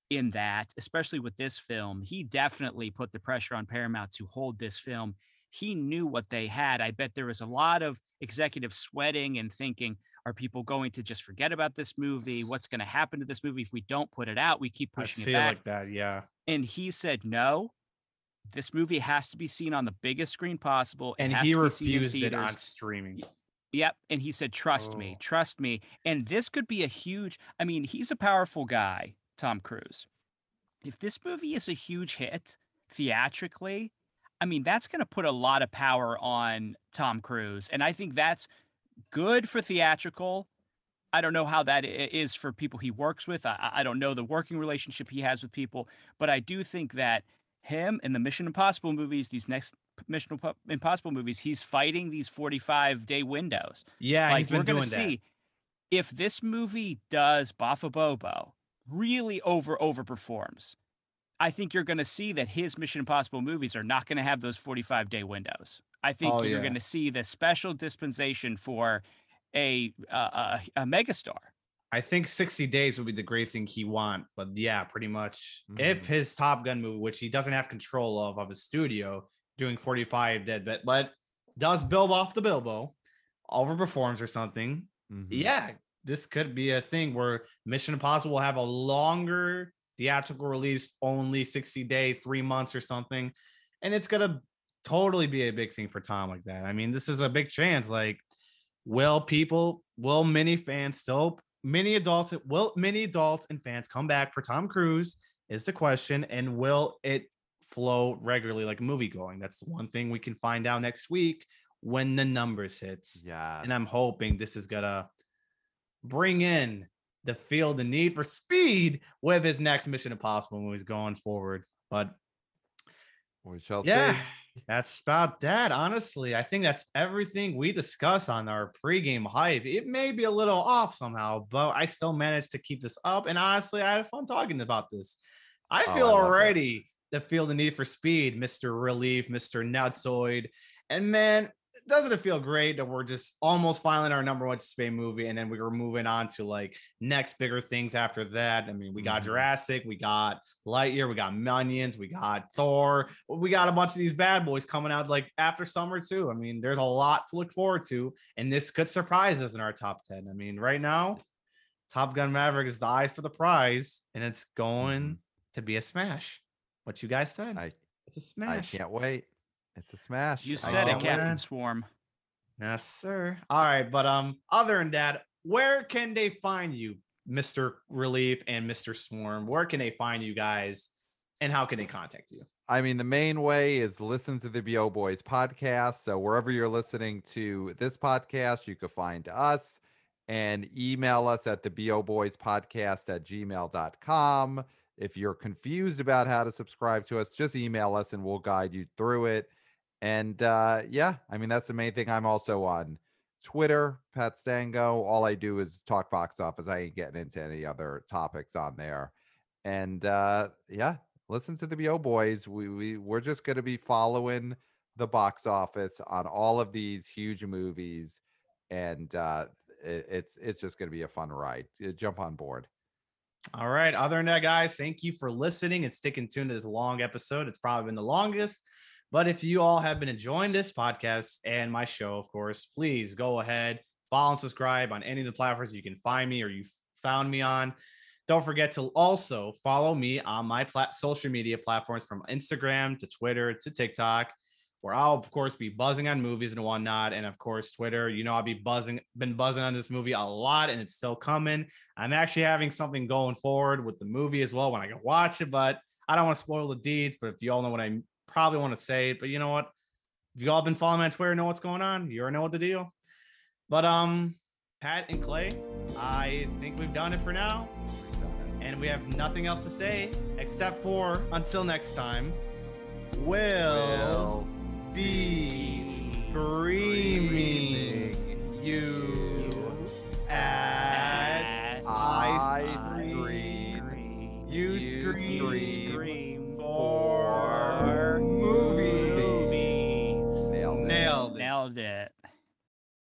in that, especially with this film. He definitely put the pressure on Paramount to hold this film he knew what they had. I bet there was a lot of executives sweating and thinking, are people going to just forget about this movie? What's going to happen to this movie if we don't put it out? We keep I pushing feel it back. like that. Yeah. and he said, no, this movie has to be seen on the biggest screen possible. It And he to be seen in refused it on streaming. Yep. And he said, trust me, Oh. trust me. And this could be a huge, I mean, he's a powerful guy, Tom Cruise. If this movie is a huge hit theatrically, I mean, that's going to put a lot of power on Tom Cruise. And I think that's good for theatrical. I don't know how that is for people he works with. I, I don't know the working relationship he has with people, but I do think that him and the Mission Impossible movies, these next Mission Impossible movies, he's fighting these 45 day windows. Yeah, like he's been we're doing gonna that. see if this movie does Bafa Bobo really over overperforms. I think you're going to see that his Mission Impossible movies are not going to have those 45 day windows. I think Oh, you're yeah. going to see the special dispensation for a uh, a, a megastar. I think 60 days would be the great thing he want, but yeah, pretty much. Mhm. If his Top Gun movie, which he doesn't have control of of his studio, doing 45 dead, but but does Bilbo off the Bilbo, overperforms or something, Mhm. yeah, this could be a thing where Mission Impossible will have a longer theatrical release, only 60 day, three months or something. And it's gonna totally be a big thing for Tom like that. I mean, this is a big chance. Like, will people, will many fans still, many adults, will many adults and fans come back for Tom Cruise? Is the question, and will it flow regularly like movie going? That's one thing we can find out next week when the numbers hits Yeah. and I'm hoping this is gonna bring in the feel the need for speed with his next Mission Impossible movies going forward. But We shall yeah, see. that's about that. Honestly, I think that's everything we discuss on our pregame hype. It may be a little off somehow, but I still managed to keep this up. And honestly, I had fun talking about this. I Oh, feel I love that. already the feel the need for speed, Mr. Relief, Mr. Nutsoid. And man, doesn't it feel great that we're just almost filing our number one Spain movie and then we were moving on to like next bigger things after that? I mean, we got Mhm. Jurassic, we got Lightyear, we got Minions, we got Thor, we got a bunch of these bad boys coming out like after summer too. I mean, there's a lot to look forward to, and this could surprise us in our top 10. I mean, right now, Top Gun Maverick is the eyes for the prize, and it's going to be a smash. What you guys said, I it's a smash. I can't wait. It's a smash. You I said it, can't. Captain man. Swarm. Yes, sir. All right, but um, other than that, where can they find you, Mister Relief and Mister Swarm? Where can they find you guys, and how can they contact you? I mean, the main way is listen to the BO Boys podcast. So wherever you're listening to this podcast, you can find us and email us at the BO Boys podcast at gmail.com. If you're confused about how to subscribe to us, just email us and we'll guide you through it. And uh, yeah, I mean, that's the main thing. I'm also on Twitter, Pat Stango. All I do is talk box office. I ain't getting into any other topics on there. And uh, yeah, listen to the BO boys. We we we're just going to be following the box office on all of these huge movies, and uh, it, it's it's just going to be a fun ride. Uh, Jump on board. All right. Other than that, guys, thank you for listening and sticking tuned to this long episode. It's probably been the longest. But if you all have been enjoying this podcast and my show, of course, please go ahead, follow and subscribe on any of the platforms you can find me or you found me on. Don't forget to also follow me on my plat- social media platforms from Instagram to Twitter to TikTok, where I'll of course be buzzing on movies and whatnot. And of course, Twitter, you know, I'll be buzzing, been buzzing on this movie a lot, and it's still coming. I'm actually having something going forward with the movie as well when I can watch it, but I don't want to spoil the deeds. But if you all know what I probably want to say, it, but you know what? If you all been following me on Twitter, know what's going on. You already know what the deal. But um, Pat and Clay, I think we've done it for now, and we have nothing else to say except for until next time. We'll be screaming you at I scream. You You scream Scream for Nailed it.